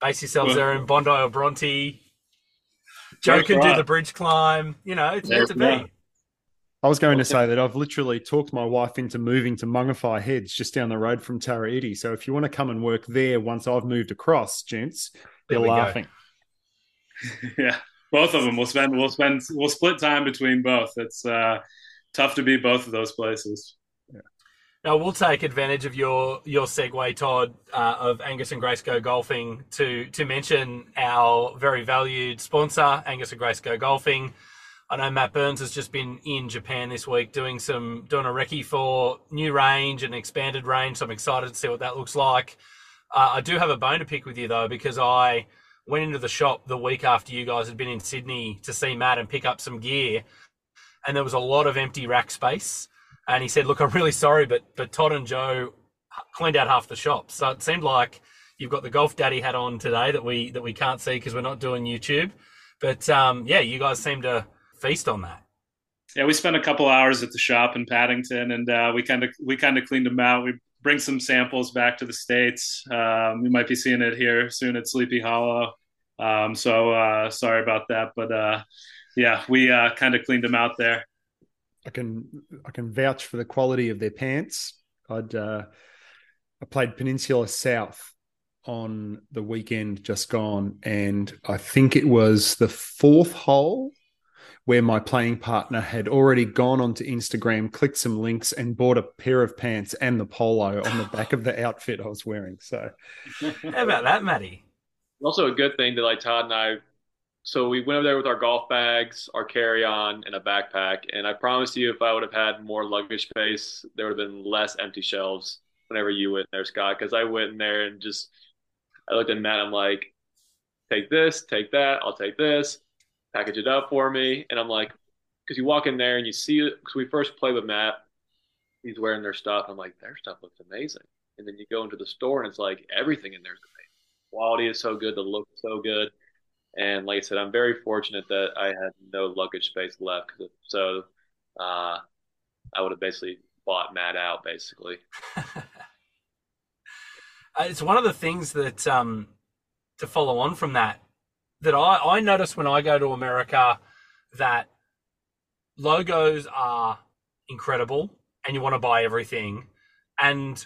[SPEAKER 6] Base yourselves there in Bondi or Bronte. Joe can right. do the bridge climb. You know, it's meant to be.
[SPEAKER 7] I was going to say that I've literally talked my wife into moving to Mangawhai Heads just down the road from Tara Iti. So if you want to come and work there once I've moved across, gents, they're laughing.
[SPEAKER 8] yeah, both of them. We'll spend we'll spend we'll split time between both. It's uh, tough to be both of those places.
[SPEAKER 6] Now we'll take advantage of your your segue, Todd, uh, of Angus and Grace Go Golfing to to mention our very valued sponsor, Angus and Grace Go Golfing. I know Matt Burns has just been in Japan this week doing some doing a recce for new range and expanded range. So I'm excited to see what that looks like. Uh, I do have a bone to pick with you though because I went into the shop the week after you guys had been in Sydney to see Matt and pick up some gear, and there was a lot of empty rack space and he said, "Look, I'm really sorry, but but Todd and Joe cleaned out half the shop, so it seemed like you've got the golf daddy hat on today that we that we can't see because we're not doing YouTube. But um, yeah, you guys seem to feast on that.
[SPEAKER 8] Yeah, we spent a couple hours at the shop in Paddington, and uh, we kind of we kind of cleaned them out. We bring some samples back to the states. Um, we might be seeing it here soon at Sleepy Hollow. Um, so uh, sorry about that, but uh, yeah, we uh, kind of cleaned them out there.
[SPEAKER 7] I can I can vouch for the quality of their pants. I'd uh, I played Peninsula South on the weekend just gone, and I think it was the fourth hole where my playing partner had already gone onto Instagram, clicked some links, and bought a pair of pants and the polo on the back of the outfit I was wearing. So,
[SPEAKER 6] how about that, Matty?
[SPEAKER 9] Also, a good thing that like Todd and I. So we went over there with our golf bags, our carry-on, and a backpack. And I promise you, if I would have had more luggage space, there would have been less empty shelves whenever you went there, Scott. Because I went in there and just, I looked at Matt. And I'm like, take this, take that. I'll take this package it up for me. And I'm like, because you walk in there and you see it. Because we first played with Matt, he's wearing their stuff. I'm like, their stuff looks amazing. And then you go into the store and it's like everything in there is amazing. Quality is so good, the look is so good. And like I said, I'm very fortunate that I had no luggage space left. Cause so uh, I would have basically bought Matt out, basically.
[SPEAKER 6] it's one of the things that, um, to follow on from that, that I, I notice when I go to America that logos are incredible and you want to buy everything. And,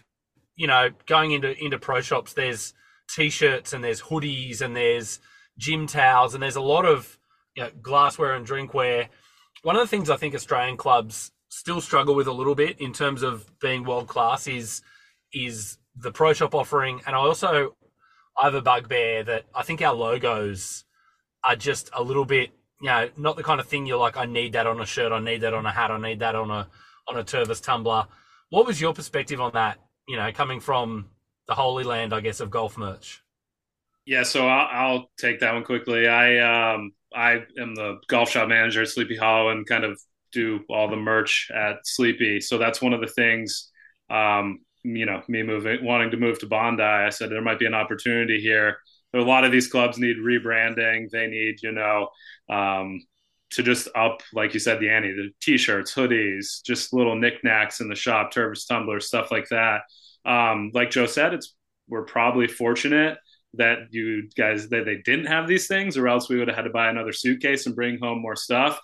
[SPEAKER 6] you know, going into, into pro shops, there's t-shirts and there's hoodies and there's gym towels and there's a lot of you know, glassware and drinkware. One of the things I think Australian clubs still struggle with a little bit in terms of being world class is is the pro shop offering. And I also I have a bugbear that I think our logos are just a little bit, you know, not the kind of thing you're like, I need that on a shirt, I need that on a hat, I need that on a on a Tervis tumbler. What was your perspective on that? You know, coming from the holy land, I guess, of golf merch.
[SPEAKER 8] Yeah, so I'll, I'll take that one quickly. I um I am the golf shop manager at Sleepy Hollow and kind of do all the merch at Sleepy. So that's one of the things. Um, you know, me moving, wanting to move to Bondi, I said there might be an opportunity here a lot of these clubs need rebranding. They need, you know, um, to just up, like you said, the ante, the t-shirts, hoodies, just little knickknacks in the shop, Tervis tumblers, stuff like that. Um, like Joe said, it's we're probably fortunate that you guys that they didn't have these things, or else we would have had to buy another suitcase and bring home more stuff.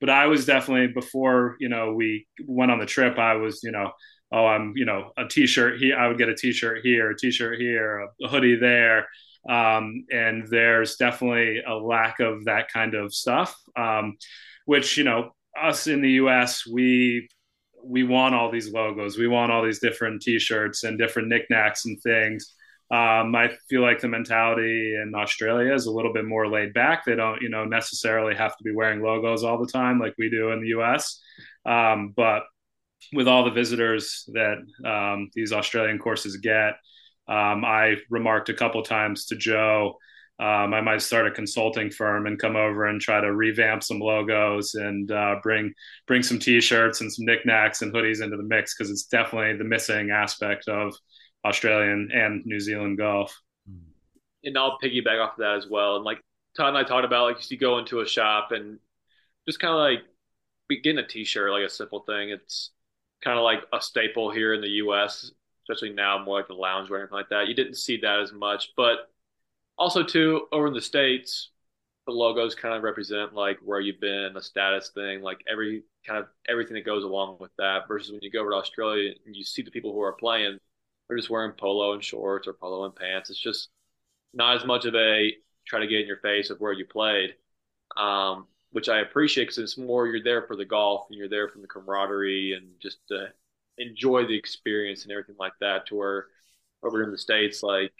[SPEAKER 8] But I was definitely before you know we went on the trip. I was you know oh I'm you know a t-shirt here. I would get a t-shirt here, a t-shirt here, a hoodie there um, and there's definitely a lack of that kind of stuff, um, which, you know, us in the US, we we want all these logos. We want all these different T-shirts and different knickknacks and things. Um, I feel like the mentality in Australia is a little bit more laid back. They don't, you know, necessarily have to be wearing logos all the time like we do in the U.S. Um, but with all the visitors that um, these Australian courses get, um, I remarked a couple times to Joe, um, I might start a consulting firm and come over and try to revamp some logos and uh, bring bring some T-shirts and some knickknacks and hoodies into the mix because it's definitely the missing aspect of Australian and New Zealand golf.
[SPEAKER 9] And I'll piggyback off of that as well. And like Todd and I talked about, like you go into a shop and just kind of like getting a T-shirt, like a simple thing. It's kind of like a staple here in the U.S especially now more like the lounge or anything like that. You didn't see that as much, but also too over in the states, the logos kind of represent like where you've been, the status thing, like every kind of everything that goes along with that. Versus when you go over to Australia and you see the people who are playing, they're just wearing polo and shorts or polo and pants. It's just not as much of a try to get in your face of where you played, um, which I appreciate because it's more you're there for the golf and you're there for the camaraderie and just enjoy the experience and everything like that. To where over in the states, like,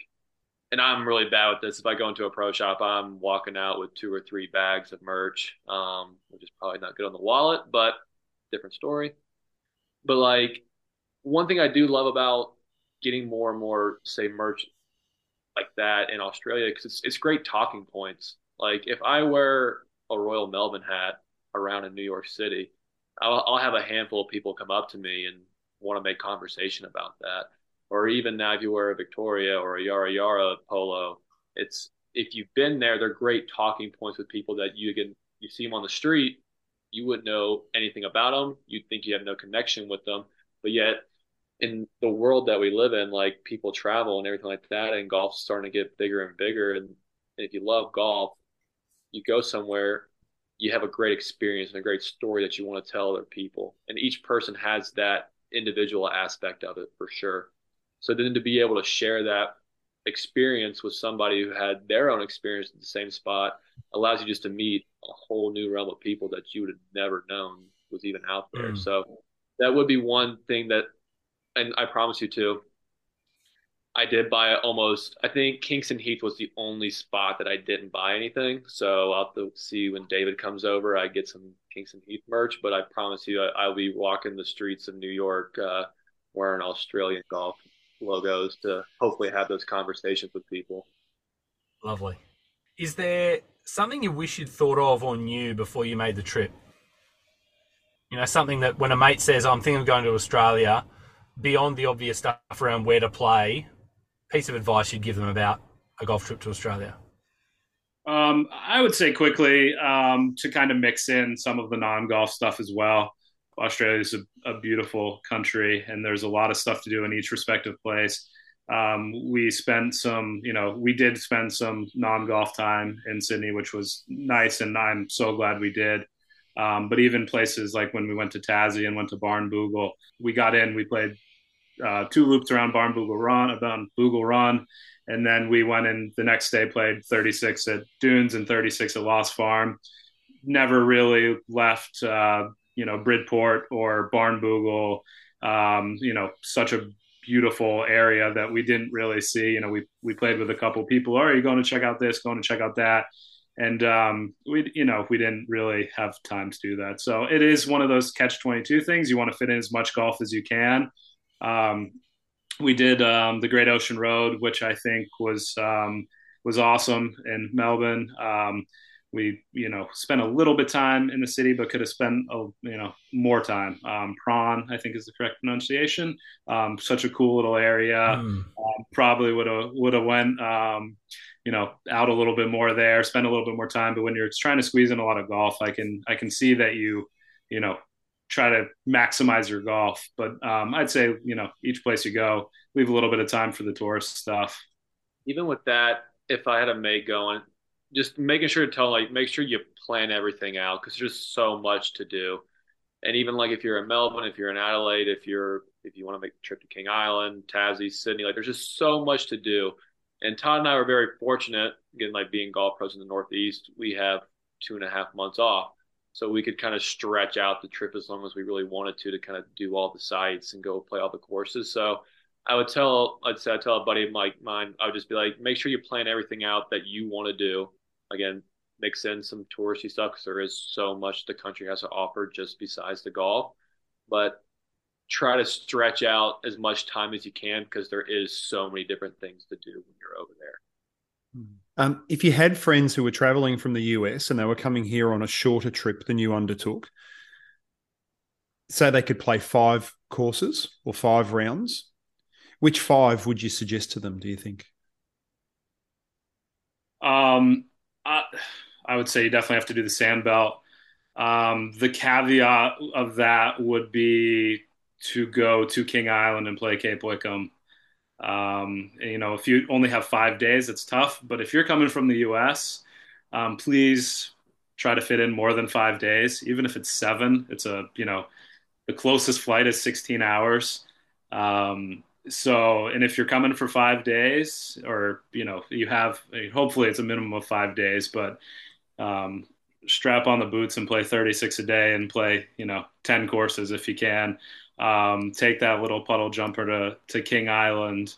[SPEAKER 9] and I'm really bad with this. If I go into a pro shop, I'm walking out with two or three bags of merch, um, which is probably not good on the wallet, but different story. But like, one thing I do love about getting more and more, say, merch like that in Australia, because it's it's great talking points. Like, if I wear a Royal Melbourne hat around in New York City, I'll, I'll have a handful of people come up to me and want to make conversation about that. Or even now, if you wear a Victoria or a Yarra Yarra polo, it's if you've been there, they're great talking points with people that you can you see them on the street, you wouldn't know anything about them. You'd think you have no connection with them, but yet in the world that we live in, like people travel and everything like that, and golf's starting to get bigger and bigger. And if you love golf, you go somewhere, you have a great experience and a great story that you want to tell other people. And each person has that individual aspect of it for sure. So then to be able to share that experience with somebody who had their own experience at the same spot allows you just to meet a whole new realm of people that you would have never known was even out there.
[SPEAKER 6] Mm.
[SPEAKER 9] So that would be one thing that, and I promise you too, I did buy almost. I think Kingston Heath was the only spot that I didn't buy anything. So I'll have to see when David comes over. I get some Kingston Heath merch, but I promise you, I, will be walking the streets of New York uh, wearing Australian golf logos to hopefully have those conversations with people.
[SPEAKER 6] Lovely. Is there something you wish you'd thought of or knew before you made the trip? You know, something that when a mate says, I'm thinking of going to Australia, beyond the obvious stuff around where to play, piece of advice you'd give them about a golf trip to Australia?
[SPEAKER 8] Um, I would say quickly um, to kind of mix in some of the non golf stuff as well. Australia is a, a, beautiful country, and there's a lot of stuff to do in each respective place. Um, we spent some, you know, we did spend some non golf time in Sydney, which was nice, and I'm so glad we did. Um, but even places like when we went to Tassie and went to Barnbougle, we got in, we played uh, two loops around Barnbougle Run, about Bougle Run, and then we went in the next day, played 36 at Dunes and 36 at Lost Farm. Never really left, uh, you know, Bridport or Barnbougle. Um, you know, such a beautiful area that we didn't really see. You know, we we played with a couple people. Are you going to check out this? Going to check out that? And um, we, you know, we didn't really have time to do that. So it is one of those catch twenty two things. You want to fit in as much golf as you can. Um, we did um, the Great Ocean Road, which I think was um, was awesome in Melbourne. Um, we you know spent a little bit time in the city, but could have spent a, you know more time. Um, Prahran, I think, is the correct pronunciation. Um, such a cool little area. Mm. Um, probably would have would have went um, you know out a little bit more there, spend a little bit more time. But when you're trying to squeeze in a lot of golf, I can I can see that you you know try to maximize your golf. But um, I'd say, you know, each place you go, leave a little bit of time for the tourist stuff.
[SPEAKER 9] Even with that, if I had a mate going, just making sure to tell like make sure you plan everything out because there's so much to do. And even like if you're in Melbourne, if you're in Adelaide, if you're if you want to make the trip to King Island, Tassie, Sydney, like there's just so much to do. And Todd and I were very fortunate, again, like being golf pros in the Northeast, we have two and a half months off so we could kind of stretch out the trip as long as we really wanted to to kind of do all the sites and go play all the courses. So I would tell, I'd say, I'd tell a buddy of like mine, I would just be like, make sure you plan everything out that you want to do. Again, mix in some touristy stuff because there is so much the country has to offer just besides the golf. But try to stretch out as much time as you can because there is so many different things to do when you're over there. Hmm.
[SPEAKER 7] Um, if you had friends who were traveling from the US and they were coming here on a shorter trip than you undertook, say they could play five courses or five rounds, which five would you suggest to them, do you think?
[SPEAKER 8] Um, I, I would say you definitely have to do the sand belt. Um, the caveat of that would be to go to King Island and play Cape Wickham. Um, you know, if you only have five days, it's tough. But if you're coming from the U.S., um, please try to fit in more than five days, even if it's seven. It's a you know, the closest flight is 16 hours. Um, so, and if you're coming for five days, or you know, you have hopefully it's a minimum of five days, but um, strap on the boots and play 36 a day and play you know 10 courses if you can um, take that little puddle jumper to to King Island,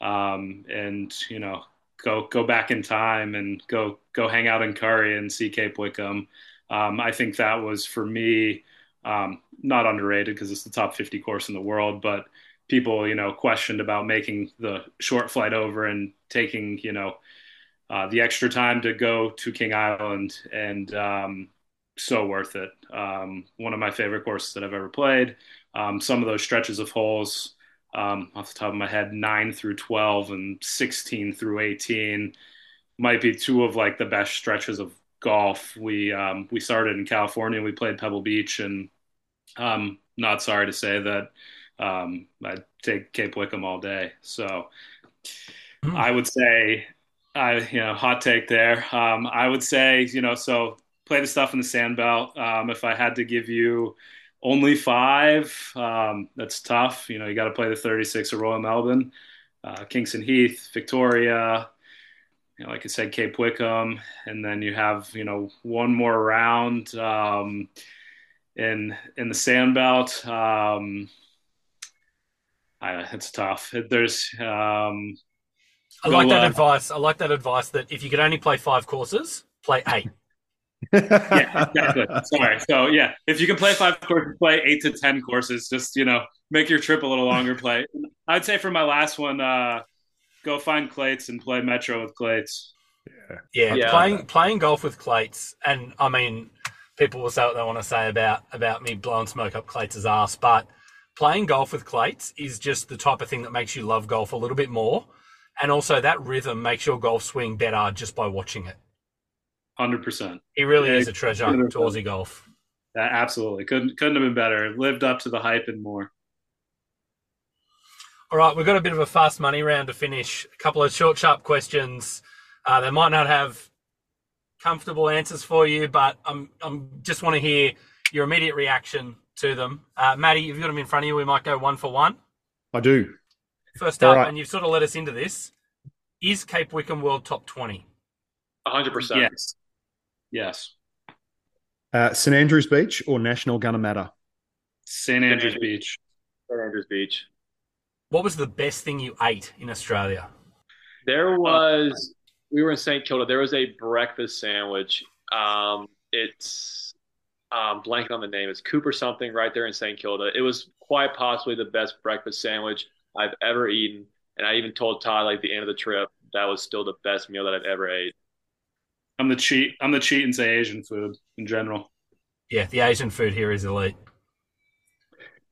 [SPEAKER 8] um, and you know go go back in time and go go hang out in Currie and see Cape Wickham. Um, I think that was for me um, not underrated because it's the top 50 course in the world, but people you know questioned about making the short flight over and taking you know uh, the extra time to go to King Island and um, so worth it. Um, one of my favorite courses that I've ever played um, some of those stretches of holes um, off the top of my head, nine through 12 and 16 through 18 might be two of like the best stretches of golf. We, um, we started in California, we played Pebble Beach and I'm um, not sorry to say that um, I'd take Cape Wickham all day. So mm. I would say, I, you know, hot take there. Um, I would say, you know, so play the stuff in the sand belt. Um, if I had to give you only five. Um, that's tough. You know, you got to play the 36 of Royal Melbourne, uh, Kingston Heath, Victoria, you know, like I said, Cape Wickham, and then you have you know one more round um, in in the Sand Belt. Um, I, it's tough. There's um,
[SPEAKER 6] I like that advice. I like that advice that if you could only play five courses, play eight.
[SPEAKER 8] Yeah, exactly. Sorry. So yeah, if you can play five courses, play eight to ten courses. Just you know, make your trip a little longer. Play. I'd say for my last one, uh, go find Clates and play Metro with Clates.
[SPEAKER 6] Yeah,
[SPEAKER 9] Yeah.
[SPEAKER 6] playing playing golf with Clates, and I mean, people will say what they want to say about about me blowing smoke up Clates' ass, but playing golf with Clates is just the type of thing that makes you love golf a little bit more, and also that rhythm makes your golf swing better just by watching it.
[SPEAKER 8] Hundred percent.
[SPEAKER 6] He really
[SPEAKER 8] Yeah,
[SPEAKER 6] is a treasure to
[SPEAKER 8] 100%.
[SPEAKER 6] Aussie golf.
[SPEAKER 8] Absolutely. Couldn't couldn't have been better. Lived up to the hype and more.
[SPEAKER 6] All right, we've got a bit of a fast money round to finish. A couple of short, sharp questions. Uh, they might not have comfortable answers for you, but I'm I'm just want to hear your immediate reaction to them. Uh, Maddie, if you've got them in front of you, we might go one for one.
[SPEAKER 7] I do.
[SPEAKER 6] First up,
[SPEAKER 7] right.
[SPEAKER 6] and you've sort of led us into this. Is Cape Wickham World Top 20?
[SPEAKER 9] hundred percent.
[SPEAKER 8] Yes. Yes.
[SPEAKER 7] Uh, St Andrews Beach or National Gunnamatta?
[SPEAKER 8] St. Andrews Beach.
[SPEAKER 9] St Andrews Beach.
[SPEAKER 6] What was the best thing you ate in Australia?
[SPEAKER 9] There was we were in St. Kilda. There was a breakfast sandwich. Um, it's um, blanking on the name. It's Cooper something right there in St. Kilda. It was quite possibly the best breakfast sandwich I've ever eaten. And I even told Todd like at the end of the trip that was still the best meal that I've ever ate.
[SPEAKER 8] I'm the cheat. I'm the cheat and say Asian food in general.
[SPEAKER 6] Yeah, the Asian food here is elite.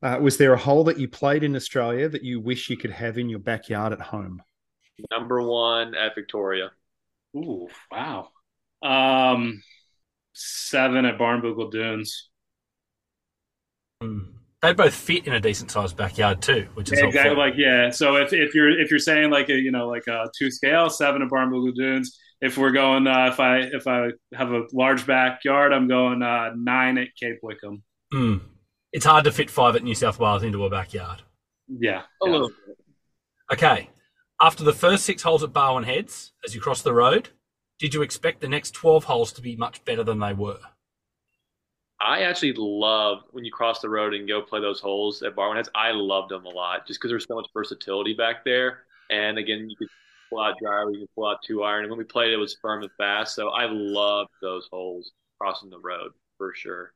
[SPEAKER 7] Uh, was there a hole that you played in Australia that you wish you could have in your backyard at home?
[SPEAKER 9] Number one at Victoria.
[SPEAKER 8] Ooh, wow. Um, seven at Barnbougle Dunes.
[SPEAKER 6] Mm. They both fit in a decent sized backyard too, which is
[SPEAKER 8] Yeah, exactly.
[SPEAKER 6] helpful.
[SPEAKER 8] Like yeah. So if, if you're if you're saying like a you know like a two scale seven at Barnbougle Dunes. If we're going uh, if I if I have a large backyard, I'm going uh, nine at Cape Wickham.
[SPEAKER 6] Mm. It's hard to fit five at New South Wales into a backyard.
[SPEAKER 8] Yeah.
[SPEAKER 9] A
[SPEAKER 8] yeah.
[SPEAKER 9] little bit.
[SPEAKER 6] Okay. After the first six holes at Barwon Heads, as you cross the road, did you expect the next 12 holes to be much better than they were?
[SPEAKER 9] I actually love when you cross the road and go play those holes at Barwon Heads. I loved them a lot just because there's so much versatility back there. And again, you could pull out driver, you can pull out two iron. And when we played, it was firm and fast. So I loved those holes crossing the road for sure.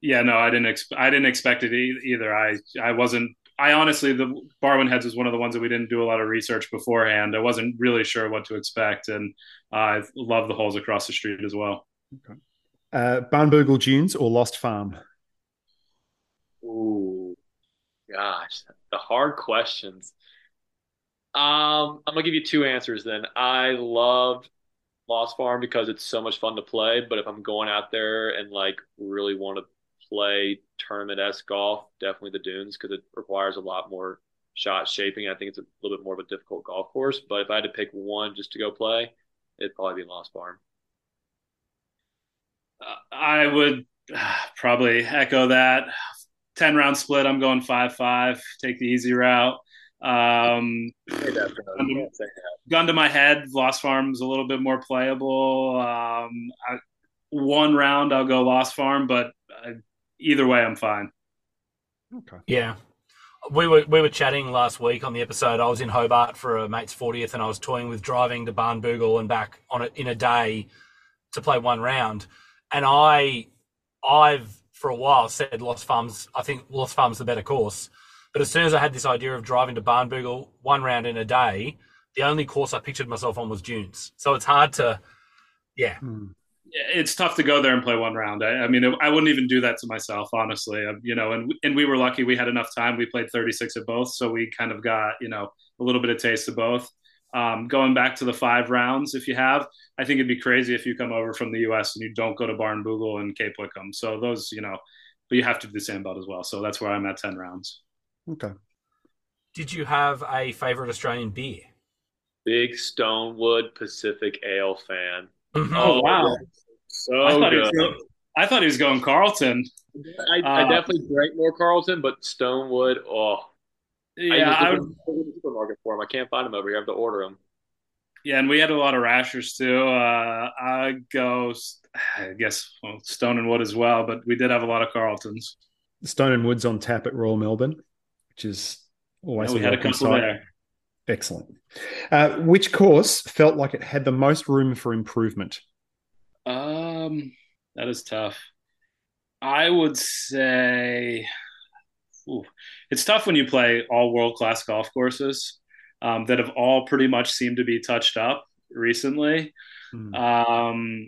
[SPEAKER 8] Yeah, no, I didn't. Ex- I didn't expect it e- either. I, I wasn't. I honestly, the Barwon Heads was one of the ones that we didn't do a lot of research beforehand. I wasn't really sure what to expect, and I love the holes across the street as well.
[SPEAKER 7] Uh, Barnbougle Dunes or Lost Farm?
[SPEAKER 9] Ooh, gosh, the hard questions. Um, I'm gonna give you two answers then. I loved Lost Farm because it's so much fun to play, but if I'm going out there and like really want to play tournament-esque golf, definitely the Dunes because it requires a lot more shot shaping. I think it's a little bit more of a difficult golf course, but if I had to pick one just to go play, it'd probably be Lost Farm.
[SPEAKER 8] Uh, I would probably echo that. Ten round split. I'm going five five. Take the easy route. Um,
[SPEAKER 9] Say that, bro. You can't say that.
[SPEAKER 8] gun to my head, Lost Farm's a little bit more playable. Um, I, one round, I'll go Lost Farm, but uh, either way, I'm fine.
[SPEAKER 7] Okay.
[SPEAKER 6] Yeah. We were we were chatting last week on the episode. I was in Hobart for a mate's 40th and I was toying with driving to Barnbougle and back on it in a day to play one round. And I I've for a while said Lost Farms I think Lost Farms the better course. But as soon as I had this idea of driving to Barnbougle one round in a day, the only course I pictured myself on was dunes. So it's hard to yeah.
[SPEAKER 7] Hmm.
[SPEAKER 8] It's tough to go there and play one round. I, I mean, I wouldn't even do that to myself, honestly. Um, you know, and and we were lucky; we had enough time. We played 36 at both, so we kind of got you know a little bit of taste of both. Um, going back to the five rounds, if you have, I think it'd be crazy if you come over from the U.S. and you don't go to Barnbougle and Cape Wickham. So those, you know, but you have to do the sand belt as well. So that's where I'm at 10 rounds.
[SPEAKER 7] Okay.
[SPEAKER 6] Did you have a favorite Australian beer?
[SPEAKER 9] Big Stonewood Pacific Ale fan.
[SPEAKER 8] Oh, wow.
[SPEAKER 9] So
[SPEAKER 8] I thought, he
[SPEAKER 9] good.
[SPEAKER 8] was going, I thought he was going Carlton.
[SPEAKER 9] I, I
[SPEAKER 8] Uh,
[SPEAKER 9] definitely drank more Carlton, but Stonewood, oh,
[SPEAKER 8] Yeah,
[SPEAKER 9] I
[SPEAKER 8] I
[SPEAKER 9] just
[SPEAKER 8] would,
[SPEAKER 9] looked in the supermarket for them. I can't find them over here. I have to order them.
[SPEAKER 8] Yeah, and we had a lot of rashers too. Uh, I go, I guess, well, Stone and Wood as well, but we did have a lot of Carltons.
[SPEAKER 7] Stone and Wood's on tap at Royal Melbourne, which is always
[SPEAKER 8] we
[SPEAKER 7] a
[SPEAKER 8] had a couple there.
[SPEAKER 7] Excellent. Uh, which course felt like it had the most room for improvement?
[SPEAKER 8] Um, that is tough. I would say, ooh, it's tough when you play all world class golf courses um, that have all pretty much seemed to be touched up recently.
[SPEAKER 7] Hmm.
[SPEAKER 8] Um,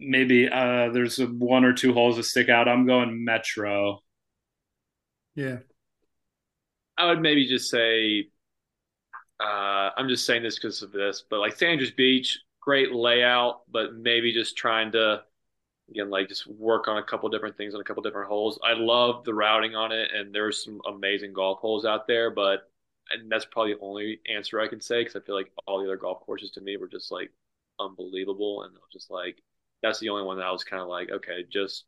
[SPEAKER 8] maybe uh, there's one or two holes that stick out. I'm going Metro.
[SPEAKER 7] Yeah.
[SPEAKER 9] I would maybe just say, uh, I'm just saying this because of this, but like St Andrews Beach, great layout, but maybe just trying to, again, like just work on a couple different things on a couple different holes. I love the routing on it, and there's some amazing golf holes out there, but and that's probably the only answer I can say because I feel like all the other golf courses to me were just like unbelievable, and I was just like, that's the only one that I was kind of like, okay, just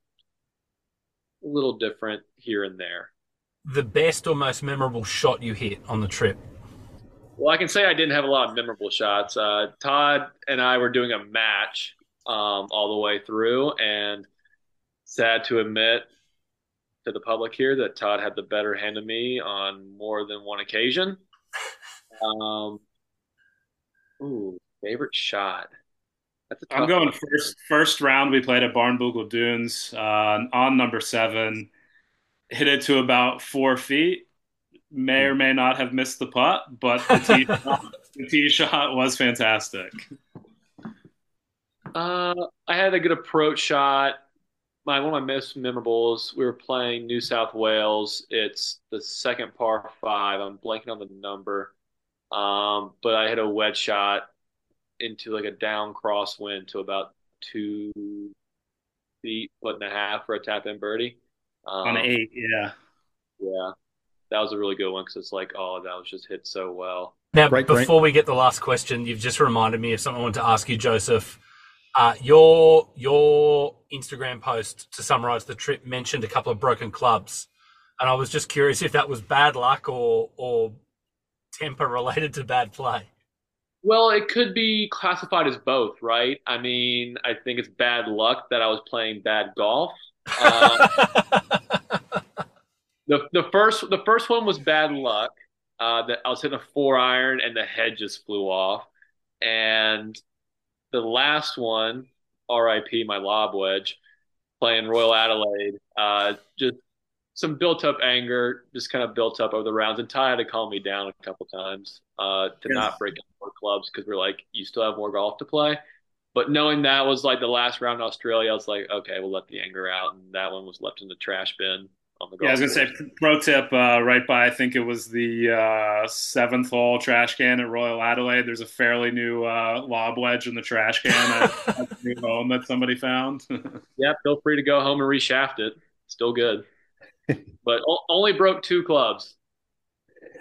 [SPEAKER 9] a little different here and there.
[SPEAKER 6] The best or most memorable shot you hit on the trip?
[SPEAKER 9] Well, I can say I didn't have a lot of memorable shots. Uh, Todd and I were doing a match um, all the way through, and sad to admit to the public here that Todd had the better hand of me on more than one occasion. Um, ooh, favorite shot. That's a tough
[SPEAKER 8] I'm going
[SPEAKER 9] one.
[SPEAKER 8] first. First round, we played at Barnbougle Dunes uh, on number seven. Hit it to about four feet. May or may not have missed the putt, but the tee shot, the tee shot was fantastic.
[SPEAKER 9] Uh, I had a good approach shot. My one of my most memorables. We were playing New South Wales. It's the second par five. I'm blanking on the number. Um, but I hit a wedge shot into like a down crosswind to about two feet, foot and a half for a tap in birdie. Um,
[SPEAKER 8] On eight, yeah.
[SPEAKER 9] Yeah, that was a really good one because it's like, oh, that was just hit so well.
[SPEAKER 6] Now,
[SPEAKER 7] Great, great.
[SPEAKER 6] before we get the last question, you've just reminded me of something I wanted to ask you, Joseph. Uh, your your Instagram post to summarize the trip mentioned a couple of broken clubs, and I was just curious if that was bad luck or or temper related to bad play.
[SPEAKER 9] Well, it could be classified as both, right? I mean, I think it's bad luck that I was playing bad golf. Uh, the the first the first one was bad luck. Uh, that I was hitting a four iron and the head just flew off, and the last one, R.I.P. my lob wedge, playing Royal Adelaide. Uh, just some built up anger, just kind of built up over the rounds, and Ty had to calm me down a couple times uh, to
[SPEAKER 8] Yes.
[SPEAKER 9] not break any more clubs because we're like, you still have more golf to play. But knowing that was like the last round in Australia, I was like, okay, we'll let the anger out, and that one was left in the trash bin on the golf
[SPEAKER 8] Yeah, I was gonna
[SPEAKER 9] course.
[SPEAKER 8] say pro tip uh, right by. I think it was the uh, seventh hole trash can at Royal Adelaide. There's a fairly new uh, lob wedge in the trash can at, at the new home that somebody found.
[SPEAKER 9] Yeah, feel free to go home and reshaft it. Still good. but o- only broke two clubs.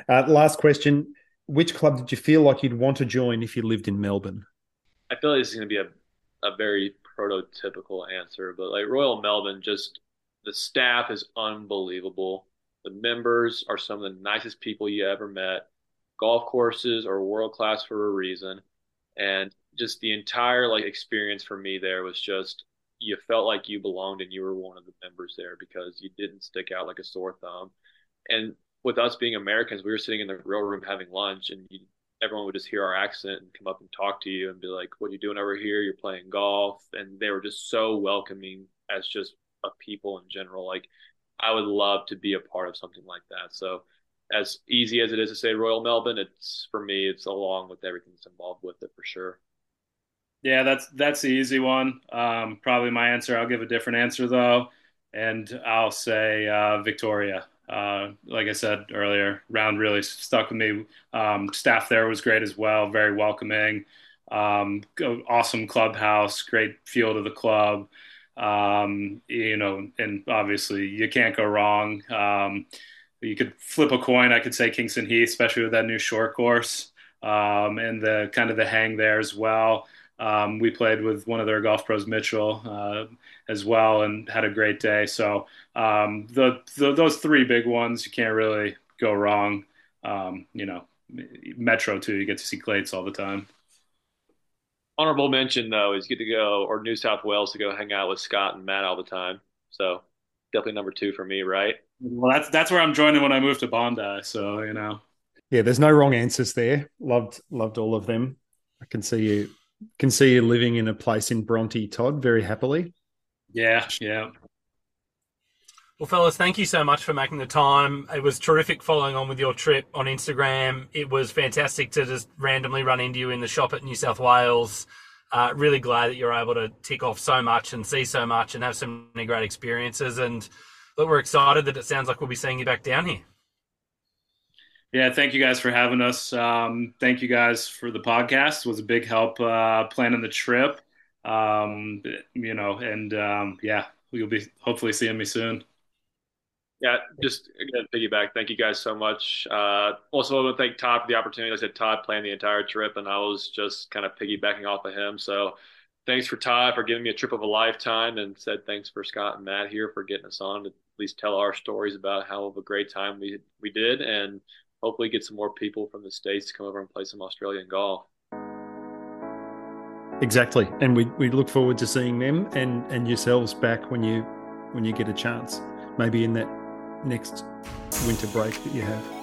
[SPEAKER 7] Uh, last question. Which club did you feel like you'd want to join if you lived in Melbourne?
[SPEAKER 9] I feel like this is going to be a, a very prototypical answer, but like Royal Melbourne, just the staff is unbelievable. The members are some of the nicest people you ever met. Golf courses are world class for a reason, and just the entire like experience for me there was just you felt like you belonged and you were one of the members there because you didn't stick out like a sore thumb. And with us being Americans, we were sitting in the grill room having lunch, and you, everyone would just hear our accent and come up and talk to you and be like, "What are you doing over here? You're playing golf," and they were just so welcoming as just a people in general. Like, I would love to be a part of something like that. So, as easy as it is to say Royal Melbourne, it's for me, it's along with everything that's involved with it for sure.
[SPEAKER 8] Yeah, that's that's the easy one. Um, probably my answer. I'll give a different answer though, and I'll say uh, Victoria. Uh, like I said earlier, round really stuck with me. Um, staff there was great as well, very welcoming. Um, awesome clubhouse, great feel to the club. Um, you know, and obviously you can't go wrong. Um, you could flip a coin. I could say Kingston Heath, especially with that new short course um, and the kind of the hang there as well. Um, we played with one of their golf pros, Mitchell, uh, as well, and had a great day. So um, the, the those three big ones, you can't really go wrong. Um, you know, Metro too. You get to see Clates all the time.
[SPEAKER 9] Honorable mention though is get to go or New South Wales to go hang out with Scott and Matt all the time. So definitely number two for me, right?
[SPEAKER 8] Well, that's that's where I'm joining when I move to Bondi. So you know,
[SPEAKER 7] yeah, there's no wrong answers there. Loved loved all of them. I can see you can see you living in a place in Bronte, Todd, very happily.
[SPEAKER 8] Yeah, yeah.
[SPEAKER 6] Well, fellas, thank you so much for making the time. It was terrific following on with your trip on Instagram. It was fantastic to just randomly run into you in the shop at New South Wales. Uh, really glad that you're able to tick off so much and see so much and have so many great experiences. And look, we're excited that it sounds like we'll be seeing you back down here.
[SPEAKER 8] Yeah, thank you guys for having us. Um, thank you guys for the podcast. It was a big help uh, planning the trip. Um, you know, and um, yeah, you'll be hopefully seeing me soon.
[SPEAKER 9] Yeah, just again, piggyback. Thank you guys so much. Uh, also, I want to thank Todd for the opportunity. I said Todd planned the entire trip, and I was just kind of piggybacking off of him. So, thanks for Todd for giving me a trip of a lifetime, and said thanks for Scott and Matt here for getting us on to at least tell our stories about how of a great time we we did, and hopefully get some more people from the states to come over and play some Australian golf.
[SPEAKER 7] Exactly, and we we look forward to seeing them and and yourselves back when you when you get a chance, maybe in that next winter break that you have.